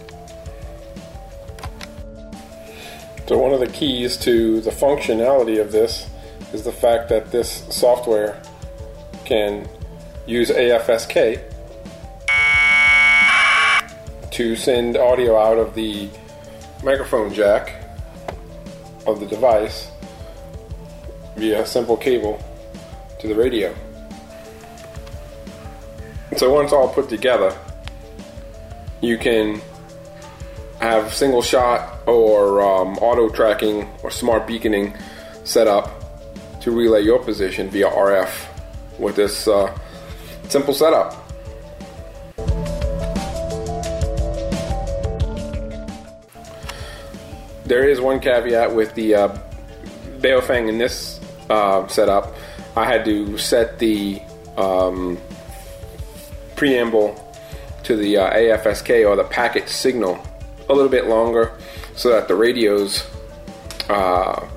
So, one of the keys to the functionality of this is the fact that this software can use AFSK to send audio out of the microphone jack of the device via a simple cable to the radio. So once all put together, you can have single shot or um, auto tracking or smart beaconing set up to relay your position via RF with this uh, simple setup. There is one caveat with the uh, in this uh, setup. I had to set the um, preamble to the uh, AFSK or the packet signal a little bit longer so that the radio's uh,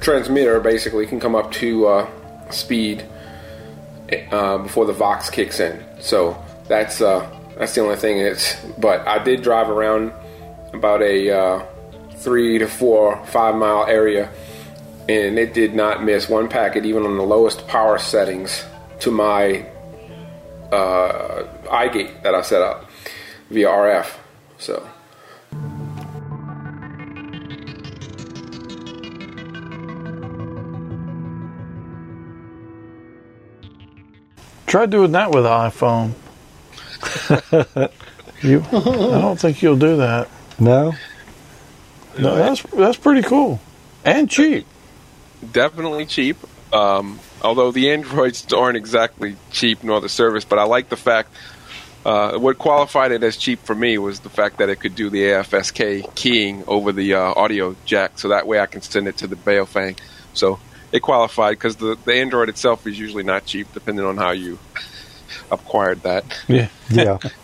transmitter basically can come up to uh, speed uh, before the Vox kicks in. So that's uh, that's the only thing. It's but I did drive around about a uh, three to four five mile area, and it did not miss one packet even on the lowest power settings to my uh, iGate that I set up via RF. So. Try doing that with an iPhone. you, I don't think you'll do that. No. No, that's that's pretty cool and cheap. Definitely cheap. Um, although the Androids aren't exactly cheap nor the service, but I like the fact uh, what qualified it as cheap for me was the fact that it could do the AFSK keying over the uh, audio jack, so that way I can send it to the Baofeng. So it qualified because the, the Android itself is usually not cheap, depending on how you acquired that. Yeah, yeah,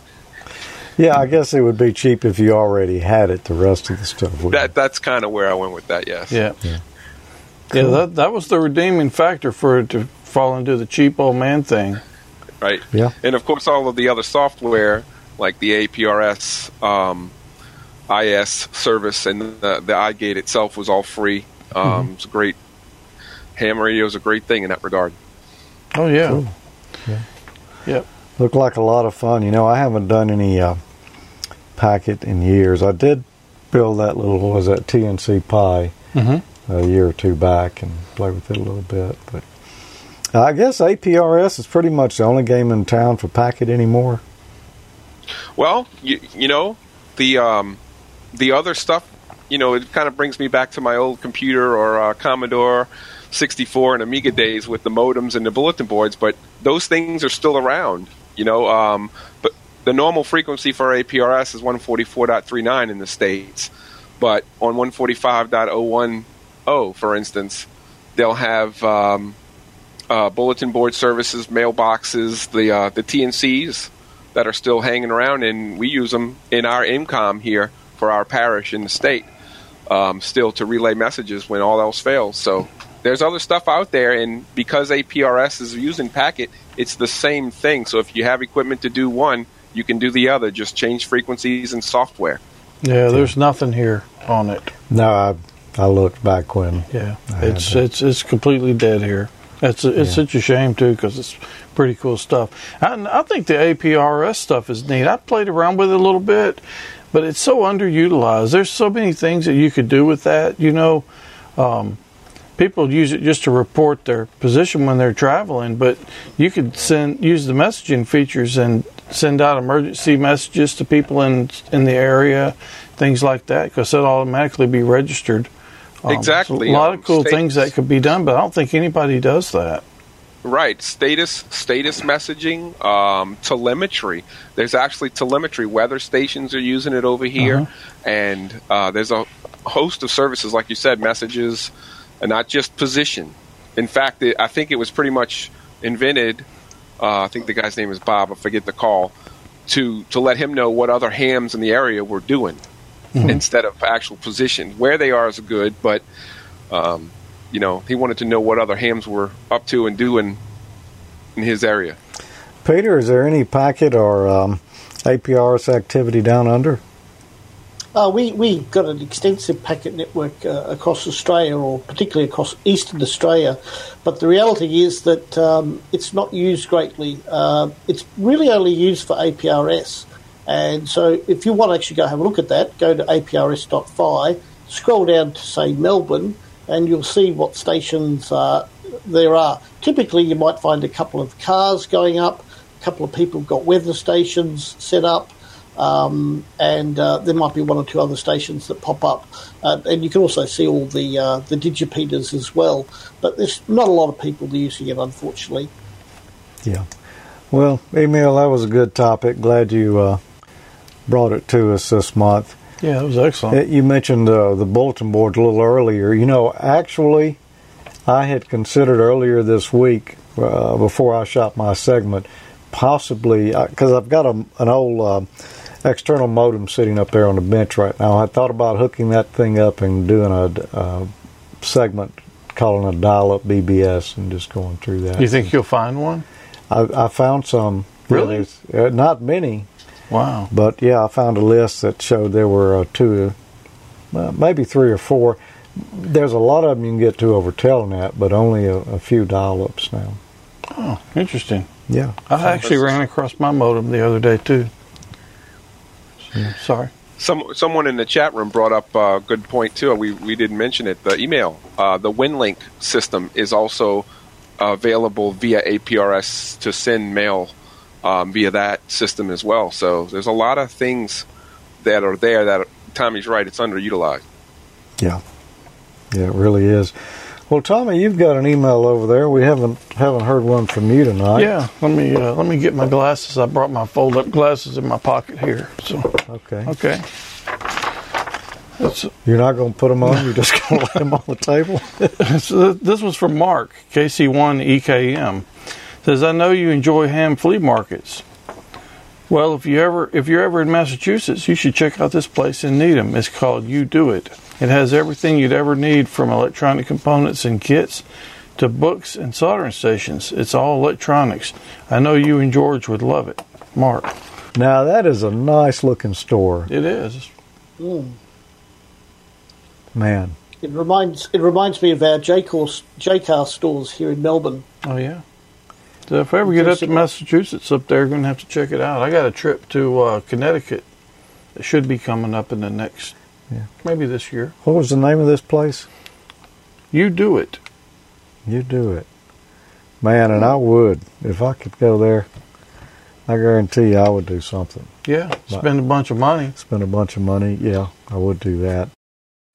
yeah. I guess it would be cheap if you already had it. The rest of the stuff. Would that that's kind of where I went with that. Yes. Yeah. Yeah. Cool. yeah that that was the redeeming factor for it to fall into the cheap old man thing right? Yeah. And of course, all of the other software like the APRS um, IS service and the, the iGate itself was all free. Um, mm-hmm. It's a great ham radio is a great thing in that regard. Oh yeah. Cool. Yeah. Yep. Looked like a lot of fun. You know, I haven't done any uh, packet in years. I did build that little was that TNC Pi mm-hmm. a year or two back and play with it a little bit, but I guess APRS is pretty much the only game in town for Packet anymore. Well, you, you know, the um, the other stuff, you know, it kind of brings me back to my old computer or uh, Commodore 64 and Amiga days with the modems and the bulletin boards, but those things are still around, you know. Um, but the normal frequency for APRS is 144.39 in the States, but on 145.010, for instance, they'll have um, uh, bulletin board services, mailboxes, the uh, the TNCs that are still hanging around, and we use them in our EmComm here for our parish in the state, um, still to relay messages when all else fails. So there's other stuff out there, and because APRS is using Packet, it's the same thing. So if you have equipment to do one, you can do the other. Just change frequencies and software. Yeah, there's nothing here on it. No, I I looked back when. Yeah, it's it's it's completely dead here. It's a, it's yeah. such a shame too because it's pretty cool stuff. And I think the APRS stuff is neat. I played around with it a little bit, but it's so underutilized. There's so many things that you could do with that. You know, um, people use it just to report their position when they're traveling, but you could send use the messaging features and send out emergency messages to people in in the area, things like that, because it'll automatically be registered. Um, exactly. So a lot of cool status. things that could be done, but I don't think anybody does that. Right, status status messaging, um, telemetry. There's actually telemetry. Weather stations are using it over here, uh-huh. and uh, there's a host of services, like you said, messages, and not just position. In fact, it, I think it was pretty much invented. Uh, I think the guy's name is Bob. I forget the call to to let him know what other hams in the area were doing mm-hmm. instead of actual position. Where they are is good, but um, you know, he wanted to know what other hams were up to and doing in his area. Peter, is there any packet or um, APRS activity down under? Uh, we we got an extensive packet network uh, across Australia, or particularly across eastern Australia. But the reality is that um, it's not used greatly. Uh, it's really only used for APRS. And so, if you want to actually go have a look at that, go to aprs.fi, scroll down to say Melbourne, and you'll see what stations uh, there are. Typically, you might find a couple of cars going up, a couple of people got weather stations set up, um, and uh, there might be one or two other stations that pop up. Uh, and you can also see all the uh, the digipeaters as well. But there's not a lot of people using it, unfortunately. Yeah. Well, Emil, that was a good topic. Glad you uh, brought it to us this month. Yeah, it was excellent. You mentioned uh, the bulletin board a little earlier. You know, actually, I had considered earlier this week, uh, before I shot my segment, possibly because uh, I've got a, an old uh, external modem sitting up there on the bench right now. I thought about hooking that thing up and doing a uh, segment calling a dial-up BBS and just going through that. You think you'll find one? I, I found some. Really? Uh, not many. Wow. But yeah, I found a list that showed there were uh, two, uh, maybe three or four. There's a lot of them you can get to over Telnet, but only a, a few dial-ups now. Oh, interesting. Yeah. I actually ran across my modem the other day too. So, sorry. Some someone in the chat room brought up a good point too. We we didn't mention it. The email, uh, the WinLink system is also available via APRS to send mail um, via that system as well. So there's a lot of things that are there that Tommy's right, it's underutilized. Yeah, yeah, it really is. Well, Tommy, you've got an email over there. We haven't haven't heard one from you tonight. Yeah, let me uh, let me get my glasses. I brought my fold up glasses in my pocket here. So okay, okay. You're not going to put them on. You're just going to lay them on the table. so this was from Mark KC1 EKM says, I know you enjoy ham flea markets. Well, if you ever if you're ever in Massachusetts, you should check out this place in Needham. It's called You Do It. It has everything you'd ever need from electronic components and kits to books and soldering stations. It's all electronics. I know you and George would love it. Mark. Now that is a nice looking store. It is. Mm. Man. It reminds it reminds me of our Jaycar stores here in Melbourne. Oh yeah. So if I ever get up to Massachusetts up there, going to have to check it out. I got a trip to uh, Connecticut that should be coming up in the next, yeah. maybe this year. What was the name of this place? You do it. You do it, man. And I would if I could go there. I guarantee you, I would do something. Yeah, spend a bunch of money. Spend a bunch of money. Yeah, I would do that.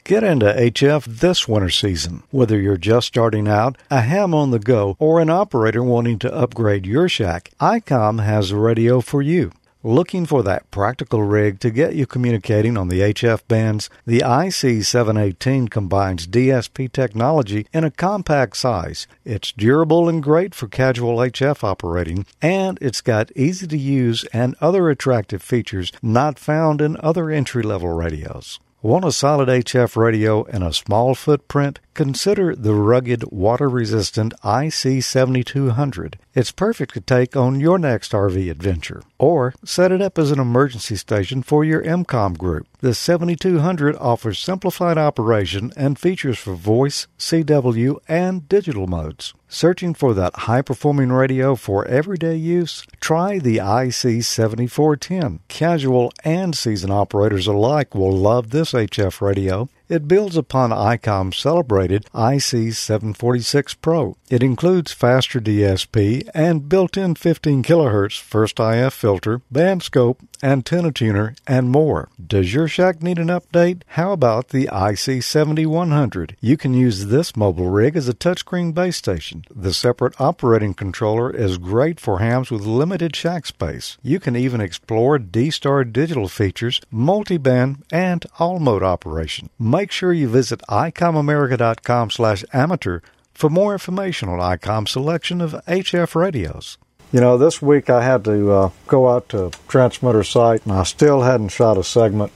Get into HF this winter season. Whether you're just starting out, a ham on the go, or an operator wanting to upgrade your shack, ICOM has a radio for you. Looking for that practical rig to get you communicating on the HF bands? The IC718 combines DSP technology in a compact size. It's durable and great for casual HF operating, and it's got easy to use and other attractive features not found in other entry level radios. Want a solid HF radio and a small footprint? consider the rugged, water resistant IC7200. It's perfect to take on your next RV adventure. Or set it up as an emergency station for your EmComm group. The 7200 offers simplified operation and features for voice, CW, and digital modes. Searching for that high performing radio for everyday use? Try the IC7410. Casual and seasoned operators alike will love this HF radio. It builds upon ICOM's celebrated IC746 Pro. It includes faster DSP and built-in 15 kHz first IF filter, band scope, antenna tuner, and more. Does your shack need an update? How about the IC7100? You can use this mobile rig as a touchscreen base station. The separate operating controller is great for hams with limited shack space. You can even explore D-Star digital features, multi-band, and all-mode operation. Make sure you visit icomamerica.com slash amateur for more information on ICOM's selection of HF radios. You know, this week I had to uh, go out to transmitter site, and I still hadn't shot a segment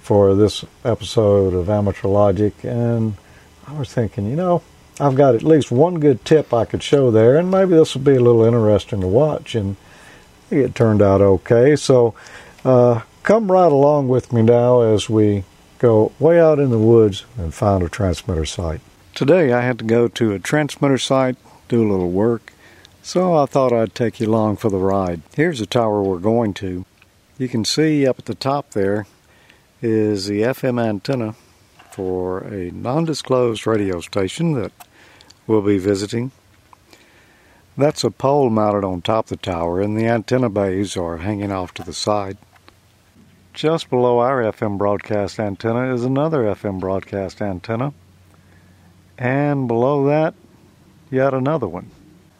for this episode of Amateur Logic, and I was thinking, you know, I've got at least one good tip I could show there, and maybe this will be a little interesting to watch, and it turned out okay. So uh, come right along with me now as we go way out in the woods and find a transmitter site. Today I had to go to a transmitter site, do a little work, so I thought I'd take you along for the ride. Here's the tower we're going to. You can see up at the top there is the FM antenna for a non-disclosed radio station that we'll be visiting. That's a pole mounted on top of the tower and the antenna bays are hanging off to the side. Just below our FM broadcast antenna is another FM broadcast antenna. And below that, yet another one.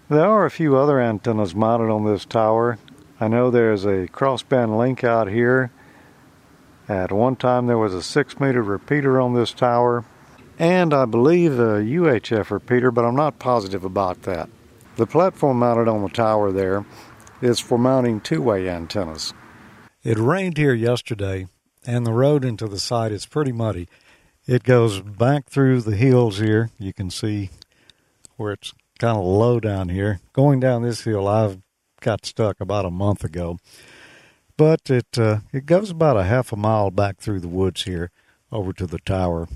There are a few other antennas mounted on this tower. I know there's a crossband link out here. At one time there was a 6 meter repeater on this tower, and I believe a UHF repeater, but I'm not positive about that. The platform mounted on the tower there is for mounting two way antennas. It rained here yesterday, and the road into the site is pretty muddy. It goes back through the hills here. You can see where it's kind of low down here. Going down this hill, I've got stuck about a month ago, but it uh, it goes about a half a mile back through the woods here over to the tower.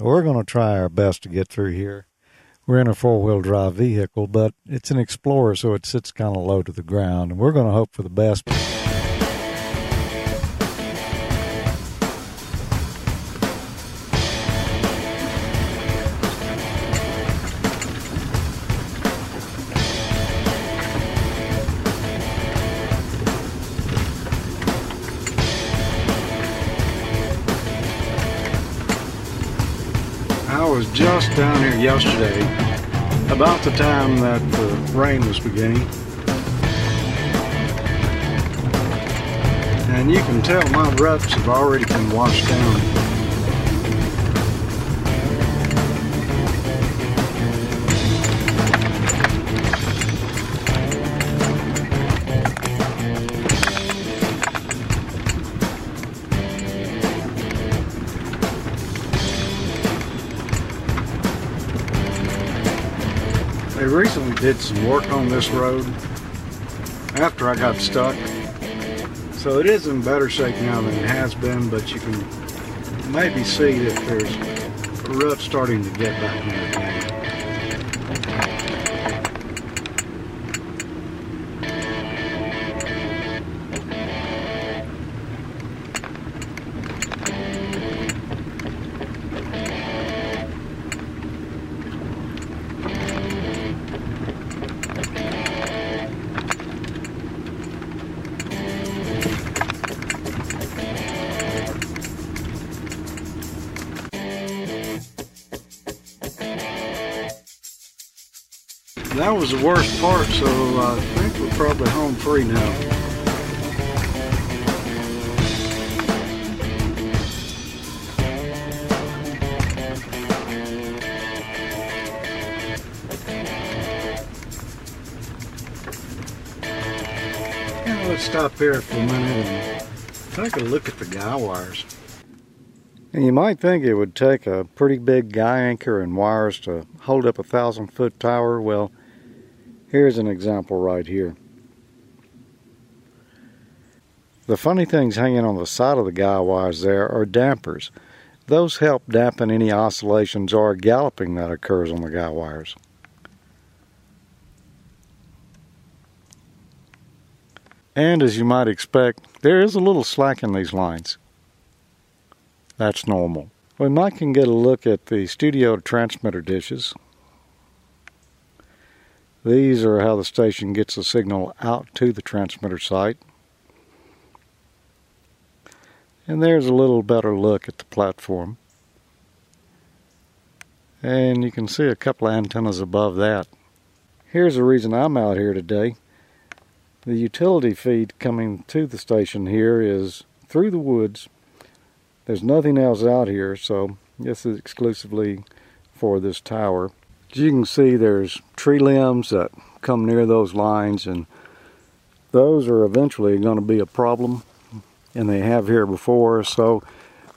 We're going to try our best to get through here. We're in a four wheel drive vehicle, but it's an Explorer, so it sits kind of low to the ground, and we're going to hope for the best. Down here yesterday, about the time that the rain was beginning. And you can tell my ruts have already been washed down. Did some work on this road after I got stuck. So it is in better shape now than it has been, but you can maybe see that there's a rut starting to get back in that was the worst part, so uh, I think we're probably home free now. let's stop here for a minute and take a look at the guy wires. And you might think it would take a pretty big guy anchor and wires to hold up a thousand foot tower. Well, here's an example right here. The funny things hanging on the side of the guy wires there are dampers. Those help dampen any oscillations or galloping that occurs on the guy wires. And as you might expect, there is a little slack in these lines. That's normal. We might can get a look at the studio transmitter dishes. These are how the station gets the signal out to the transmitter site. And there's a little better look at the platform. And you can see a couple of antennas above that. Here's the reason I'm out here today. The utility feed coming to the station here is through the woods. There's nothing else out here, so this is exclusively for this tower. As you can see, there's tree limbs that come near those lines, and those are eventually going to be a problem, and they have here before. So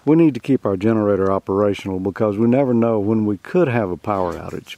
we need to keep our generator operational because we never know when we could have a power outage.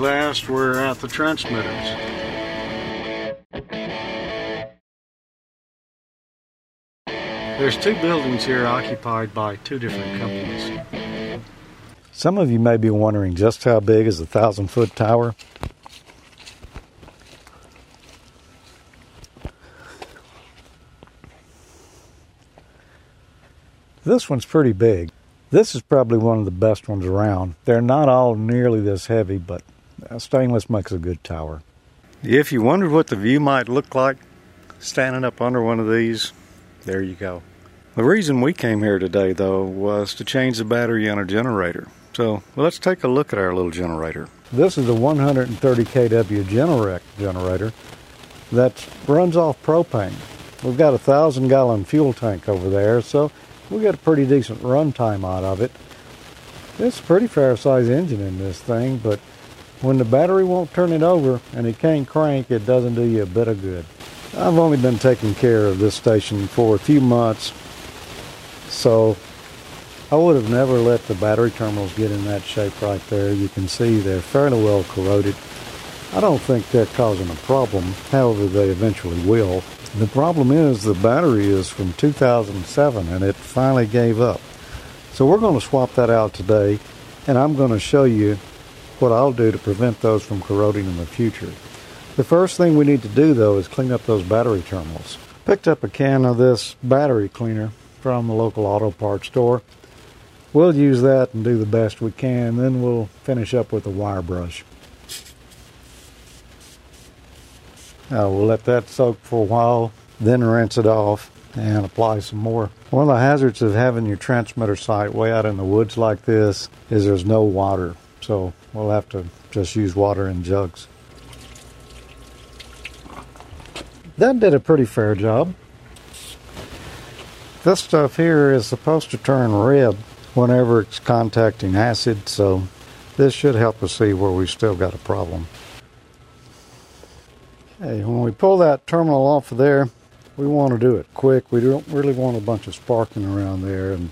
Last, we're at the transmitters. There's two buildings here occupied by two different companies. Some of you may be wondering just how big is a thousand foot tower? This one's pretty big. This is probably one of the best ones around. They're not all nearly this heavy, but Uh, stainless makes a good tower. If you wondered what the view might look like standing up under one of these, there you go. The reason we came here today, though, was to change the battery on our generator. So well, let's take a look at our little generator. This is a 130 kW Generac generator that runs off propane. We've got a thousand gallon fuel tank over there, so we get a pretty decent run time out of it. It's a pretty fair size engine in this thing, but when the battery won't turn it over and it can't crank, it doesn't do you a bit of good. I've only been taking care of this station for a few months, so I would have never let the battery terminals get in that shape right there. You can see they're fairly well corroded. I don't think they're causing a problem, however they eventually will. The problem is the battery is from 2007 and it finally gave up. So we're going to swap that out today and I'm going to show you what I'll do to prevent those from corroding in the future. The first thing we need to do though is clean up those battery terminals. Picked up a can of this battery cleaner from the local auto parts store. We'll use that and do the best we can, then we'll finish up with a wire brush. Uh, we'll let that soak for a while, then rinse it off and apply some more. One of the hazards of having your transmitter site way out in the woods like this is there's no water, so we'll have to just use water in jugs. That did a pretty fair job. This stuff here is supposed to turn red whenever it's contacting acid, so this should help us see where we've still got a problem. Hey, when we pull that terminal off of there, we want to do it quick. We don't really want a bunch of sparking around there and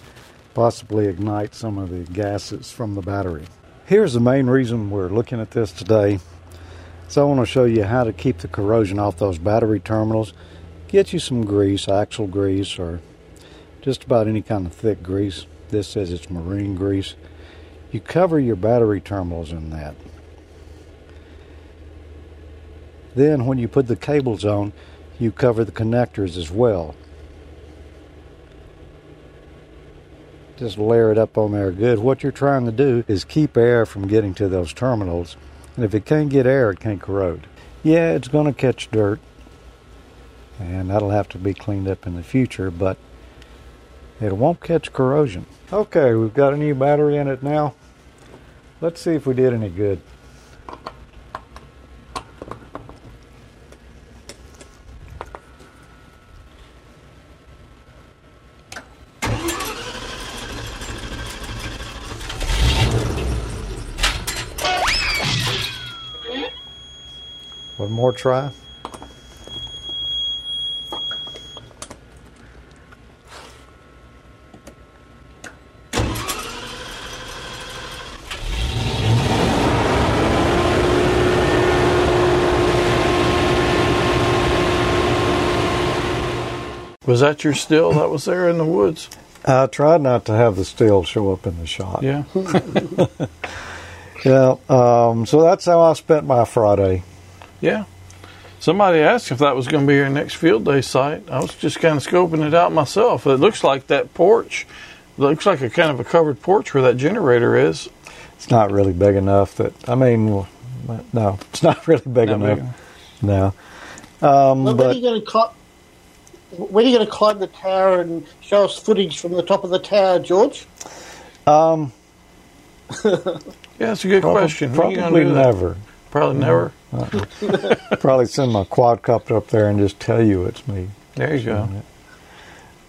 possibly ignite some of the gases from the battery. Here's the main reason we're looking at this today. So I want to show you how to keep the corrosion off those battery terminals. Get you some grease, axle grease, or just about any kind of thick grease. This says it's marine grease. You cover your battery terminals in that. Then when you put the cables on, you cover the connectors as well. Just layer it up on there good. What you're trying to do is keep air from getting to those terminals. And if it can't get air, it can't corrode. Yeah, it's going to catch dirt. And that'll have to be cleaned up in the future, but it won't catch corrosion. Okay, we've got a new battery in it now. Let's see if we did any good. One more try. Was that your still that was there in the woods? I tried not to have the still show up in the shot. Yeah. Yeah, um, so that's how I spent my Friday. Yeah. Somebody asked if that was going to be your next field day site. I was just kind of scoping it out myself. It looks like that porch looks like a kind of a covered porch where that generator is. It's not really big enough that I mean, no, it's not really big Not enough. big No, um, Well, when are but you going to climb? When are you going to climb the tower and show us footage from the top of the tower, George? um, Yeah, it's a good prob- question. When are you probably never. Probably never. probably send my quadcopter up there and just tell you it's me. There you go.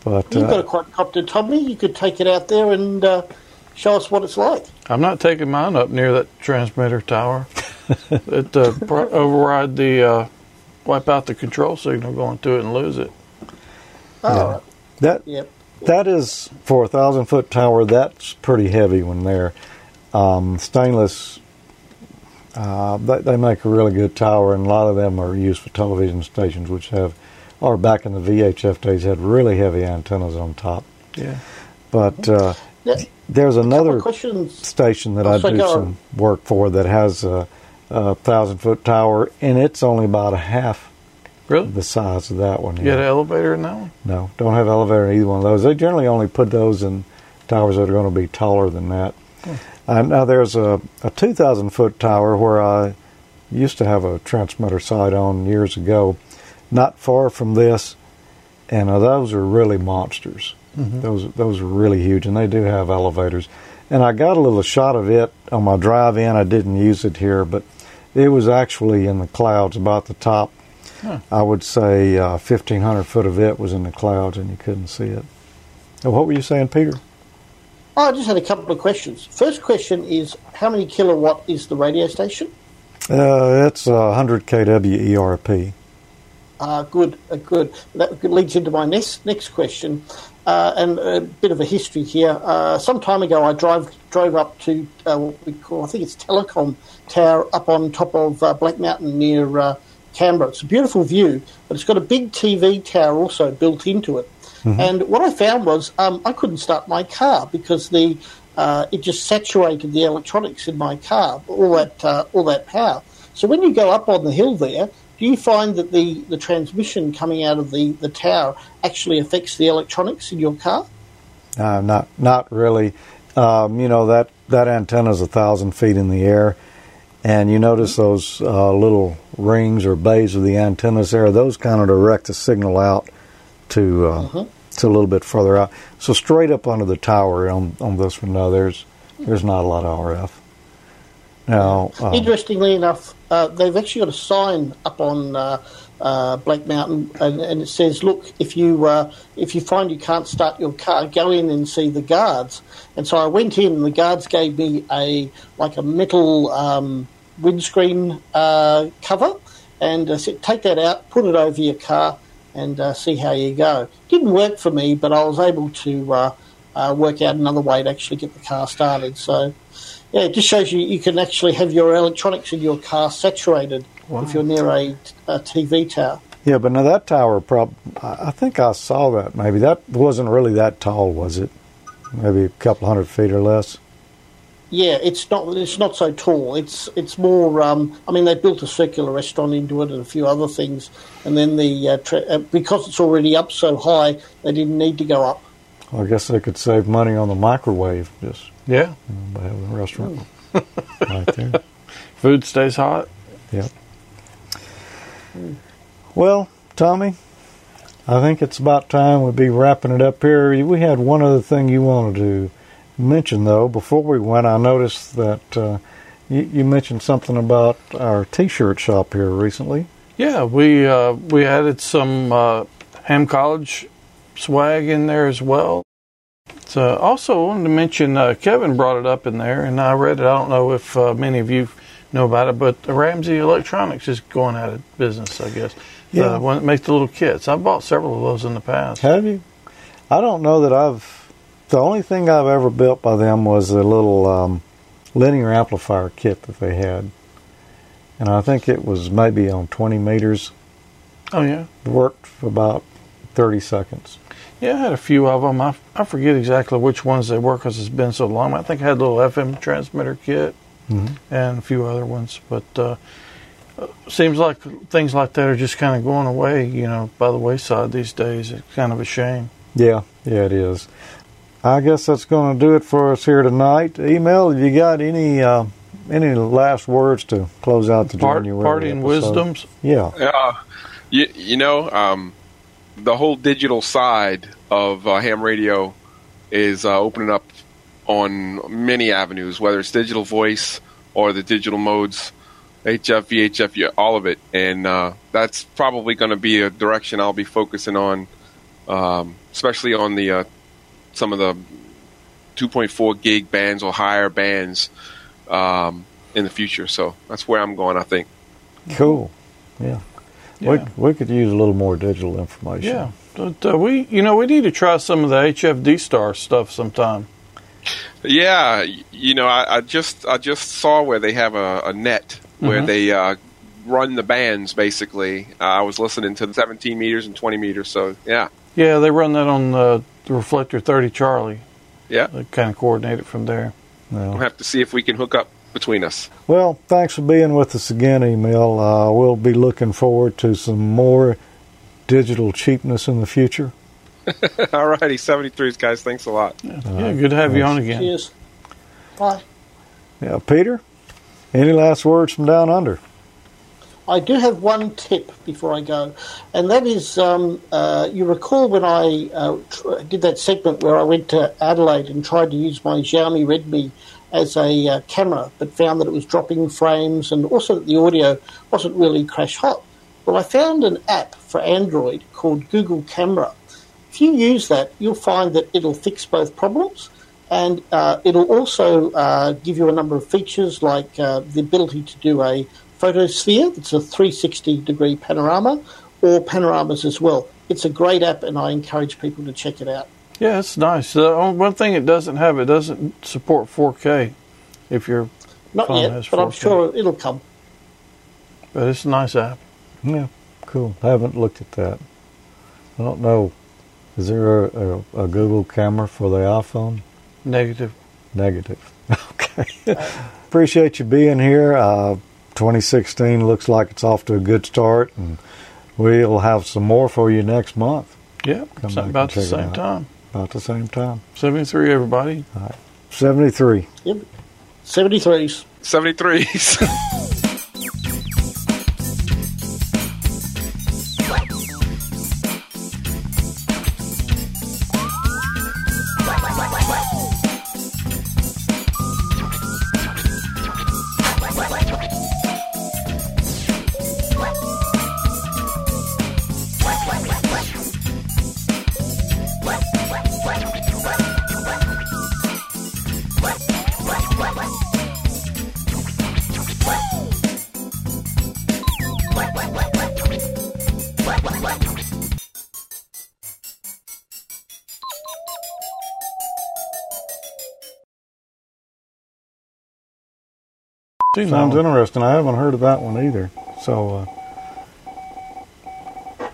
But You've got uh, a quadcopter, Tommy. You could take it out there and uh, show us what it's like. I'm not taking mine up near that transmitter tower. it uh, pro- override the uh, wipe out the control signal going to it and lose it. Oh, Yeah. that Yep. that is for a thousand foot tower. That's pretty heavy when they're um, stainless. Uh, they, they make a really good tower, and a lot of them are used for television stations, which have, or back in the VHF days, had really heavy antennas on top. Yeah. But uh, Yeah. there's another of station that Oh, I so do go some work for that has a, a thousand foot tower, and it's only about a half Really? the size of that one. You got an elevator in that one? No, don't have elevator in either one of those. They generally only put those in towers that are going to be taller than that. Uh, now there's a, a 2,000 foot tower where I used to have a transmitter site on years ago, not far from this, and uh, those are really monsters. Those those are really huge, and they do have elevators. And I got a little shot of it on my drive-in. I didn't use it here, but it was actually in the clouds about the top. I would say uh, 1,500 foot of it was in the clouds, and you couldn't see it. Oh, what were you saying, Peter? Oh, I just had a couple of questions. First question is how many kilowatt is the radio station? Uh, it's uh, 100 kW ERP. Uh, good, uh, good. That leads into my next next question, uh, and a bit of a history here. Uh, some time ago, I drove drove up to uh, what we call, I think it's Telecom Tower, up on top of uh, Black Mountain near uh, Canberra. It's a beautiful view, but it's got a big TV tower also built into it. And what I found was um, I couldn't start my car because the uh, it just saturated the electronics in my car, all that uh, all that power. So when you go up on the hill there, do you find that the, the transmission coming out of the, the tower actually affects the electronics in your car? Uh, not not really. Um, you know that that antenna is a thousand feet in the air, and you notice those uh, little rings or bays of the antennas there. Those kind of direct the signal out to uh, to a little bit further out. So straight up under the tower on on this one, no, there's there's not a lot of RF. Now, um, Interestingly enough, uh, they've actually got a sign up on uh, uh, Black Mountain, and, and it says, "Look, if you uh, if you find you can't start your car, go in and see the guards." And so I went in, and the guards gave me a like a metal um, windscreen uh, cover, and I said, take that out, put it over your car, and uh, see how you go. Didn't work for me, but I was able to uh, uh, work out another way to actually get the car started. So, yeah, it just shows you you can actually have your electronics in your car saturated if you're near a, a TV tower. Yeah, but now that tower, prob- I I think I saw that. Maybe that wasn't really that tall, was it? Maybe a couple hundred feet or less. Yeah, it's not it's not so tall. It's it's more. Um, I mean, they built a circular restaurant into it and a few other things, and then the uh, tra- uh, because it's already up so high, they didn't need to go up. I guess they could save money on the microwave just Yeah. you know, by having a restaurant right there. Food stays hot. Yep. Well, Tommy, I think it's about time we'd be wrapping it up here. We had one other thing you wanted to mention, though. Before we went, I noticed that uh, you, you mentioned something about our T-shirt shop here recently. Yeah, we uh, we added some uh, Ham College swag in there as well. So also wanted to mention uh, Kevin brought it up in there, and I read it. I don't know if uh, many of you know about it, but Ramsey Electronics is going out of business. I guess. Yeah. The one that makes the little kits. I bought several of those in the past. Have you? I don't know that I've. The only thing I've ever built by them was a little um, linear amplifier kit that they had, and I think it was maybe on 20 meters. Oh yeah. It worked for about 30 seconds. Yeah, I had a few of them. I, I forget exactly which ones they were because it's been so long. I think I had a little FM transmitter kit Mhm. and a few other ones. But uh, uh, seems like things like that are just kind of going away, you know, by the wayside these days. It's kind of a shame. Yeah, yeah, it is. I guess that's going to do it for us here tonight. Emil, have you got any uh, any last words to close out the Part, January parting episode? wisdoms. Yeah, Uh, you, you know, um, the whole digital side of uh, ham radio is uh, opening up on many avenues, whether it's digital voice or the digital modes, HF, VHF, all of it. And uh, that's probably going to be a direction I'll be focusing on, um, especially on the uh, some of the 2.4 gig bands or higher bands um, in the future. So that's where I'm going, I think. cool. Yeah. Yeah. We, we could use a little more digital information. Yeah. But uh, we, you know, we need to try some of the HF D-STAR stuff sometime. Yeah, you know, I, I just I just saw where they have a, a net where Mhm. they uh, run the bands. Basically, uh, I was listening to the 17 meters and 20 meters. So yeah, Yeah, they run that on uh, the Reflector 30 Charlie. yeah, They kind of coordinate it from there. Well, we'll have to see if we can hook up between us. Well, thanks for being with us again, Emil. Uh, we'll be looking forward to some more digital cheapness in the future. All righty, 73s guys. Thanks a lot. Yeah, good to have you on again. Cheers. Bye. Yeah, Peter, any last words from down under? I do have one tip before I go, and that is um, uh, you recall when I uh, tr- did that segment where I went to Adelaide and tried to use my Xiaomi Redmi as a uh, camera, but found that it was dropping frames and also that the audio wasn't really crash hot. Well, I found an app for Android called Google Camera. If you use that, you'll find that it'll fix both problems and uh, it'll also uh, give you a number of features like uh, the ability to do a photosphere, it's a 360 degree panorama, or panoramas as well. It's a great app, and I encourage people to check it out. Yeah, it's nice. The one thing it doesn't have, it doesn't support 4K. If you're, Not Phone yet, has but I'm sure it'll come. but it's a nice app. Yeah, cool. I haven't looked at that. I don't know. Is there a, a, a Google camera for the iPhone? Negative. Negative. Okay. Appreciate you being here. Uh, 2016 looks like it's off to a good start, and we'll have some more for you next month Yep, Come it's back about the same time. about the same time. 73, everybody. All right. 73. Yep. 73s. 73s. Do Sounds know. interesting. I haven't heard of that one either. So, uh,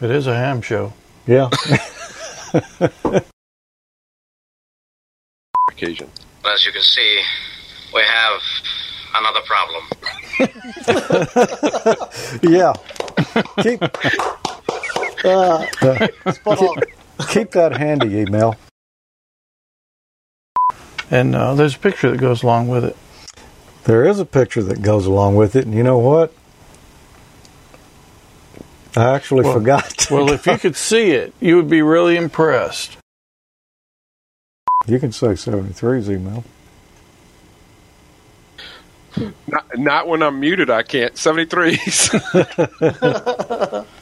It is a ham show. yeah. Occasion. As you can see, we have another problem. yeah. Keep, Uh, spot on. keep that handy, Emil. And uh, there's a picture that goes along with it. There is a picture that goes along with it, and you know what? I actually Well- forgot. to- Well, if you could see it, you would be really impressed. you can say 73's Emil. Not, not when I'm muted. I can't. 73s.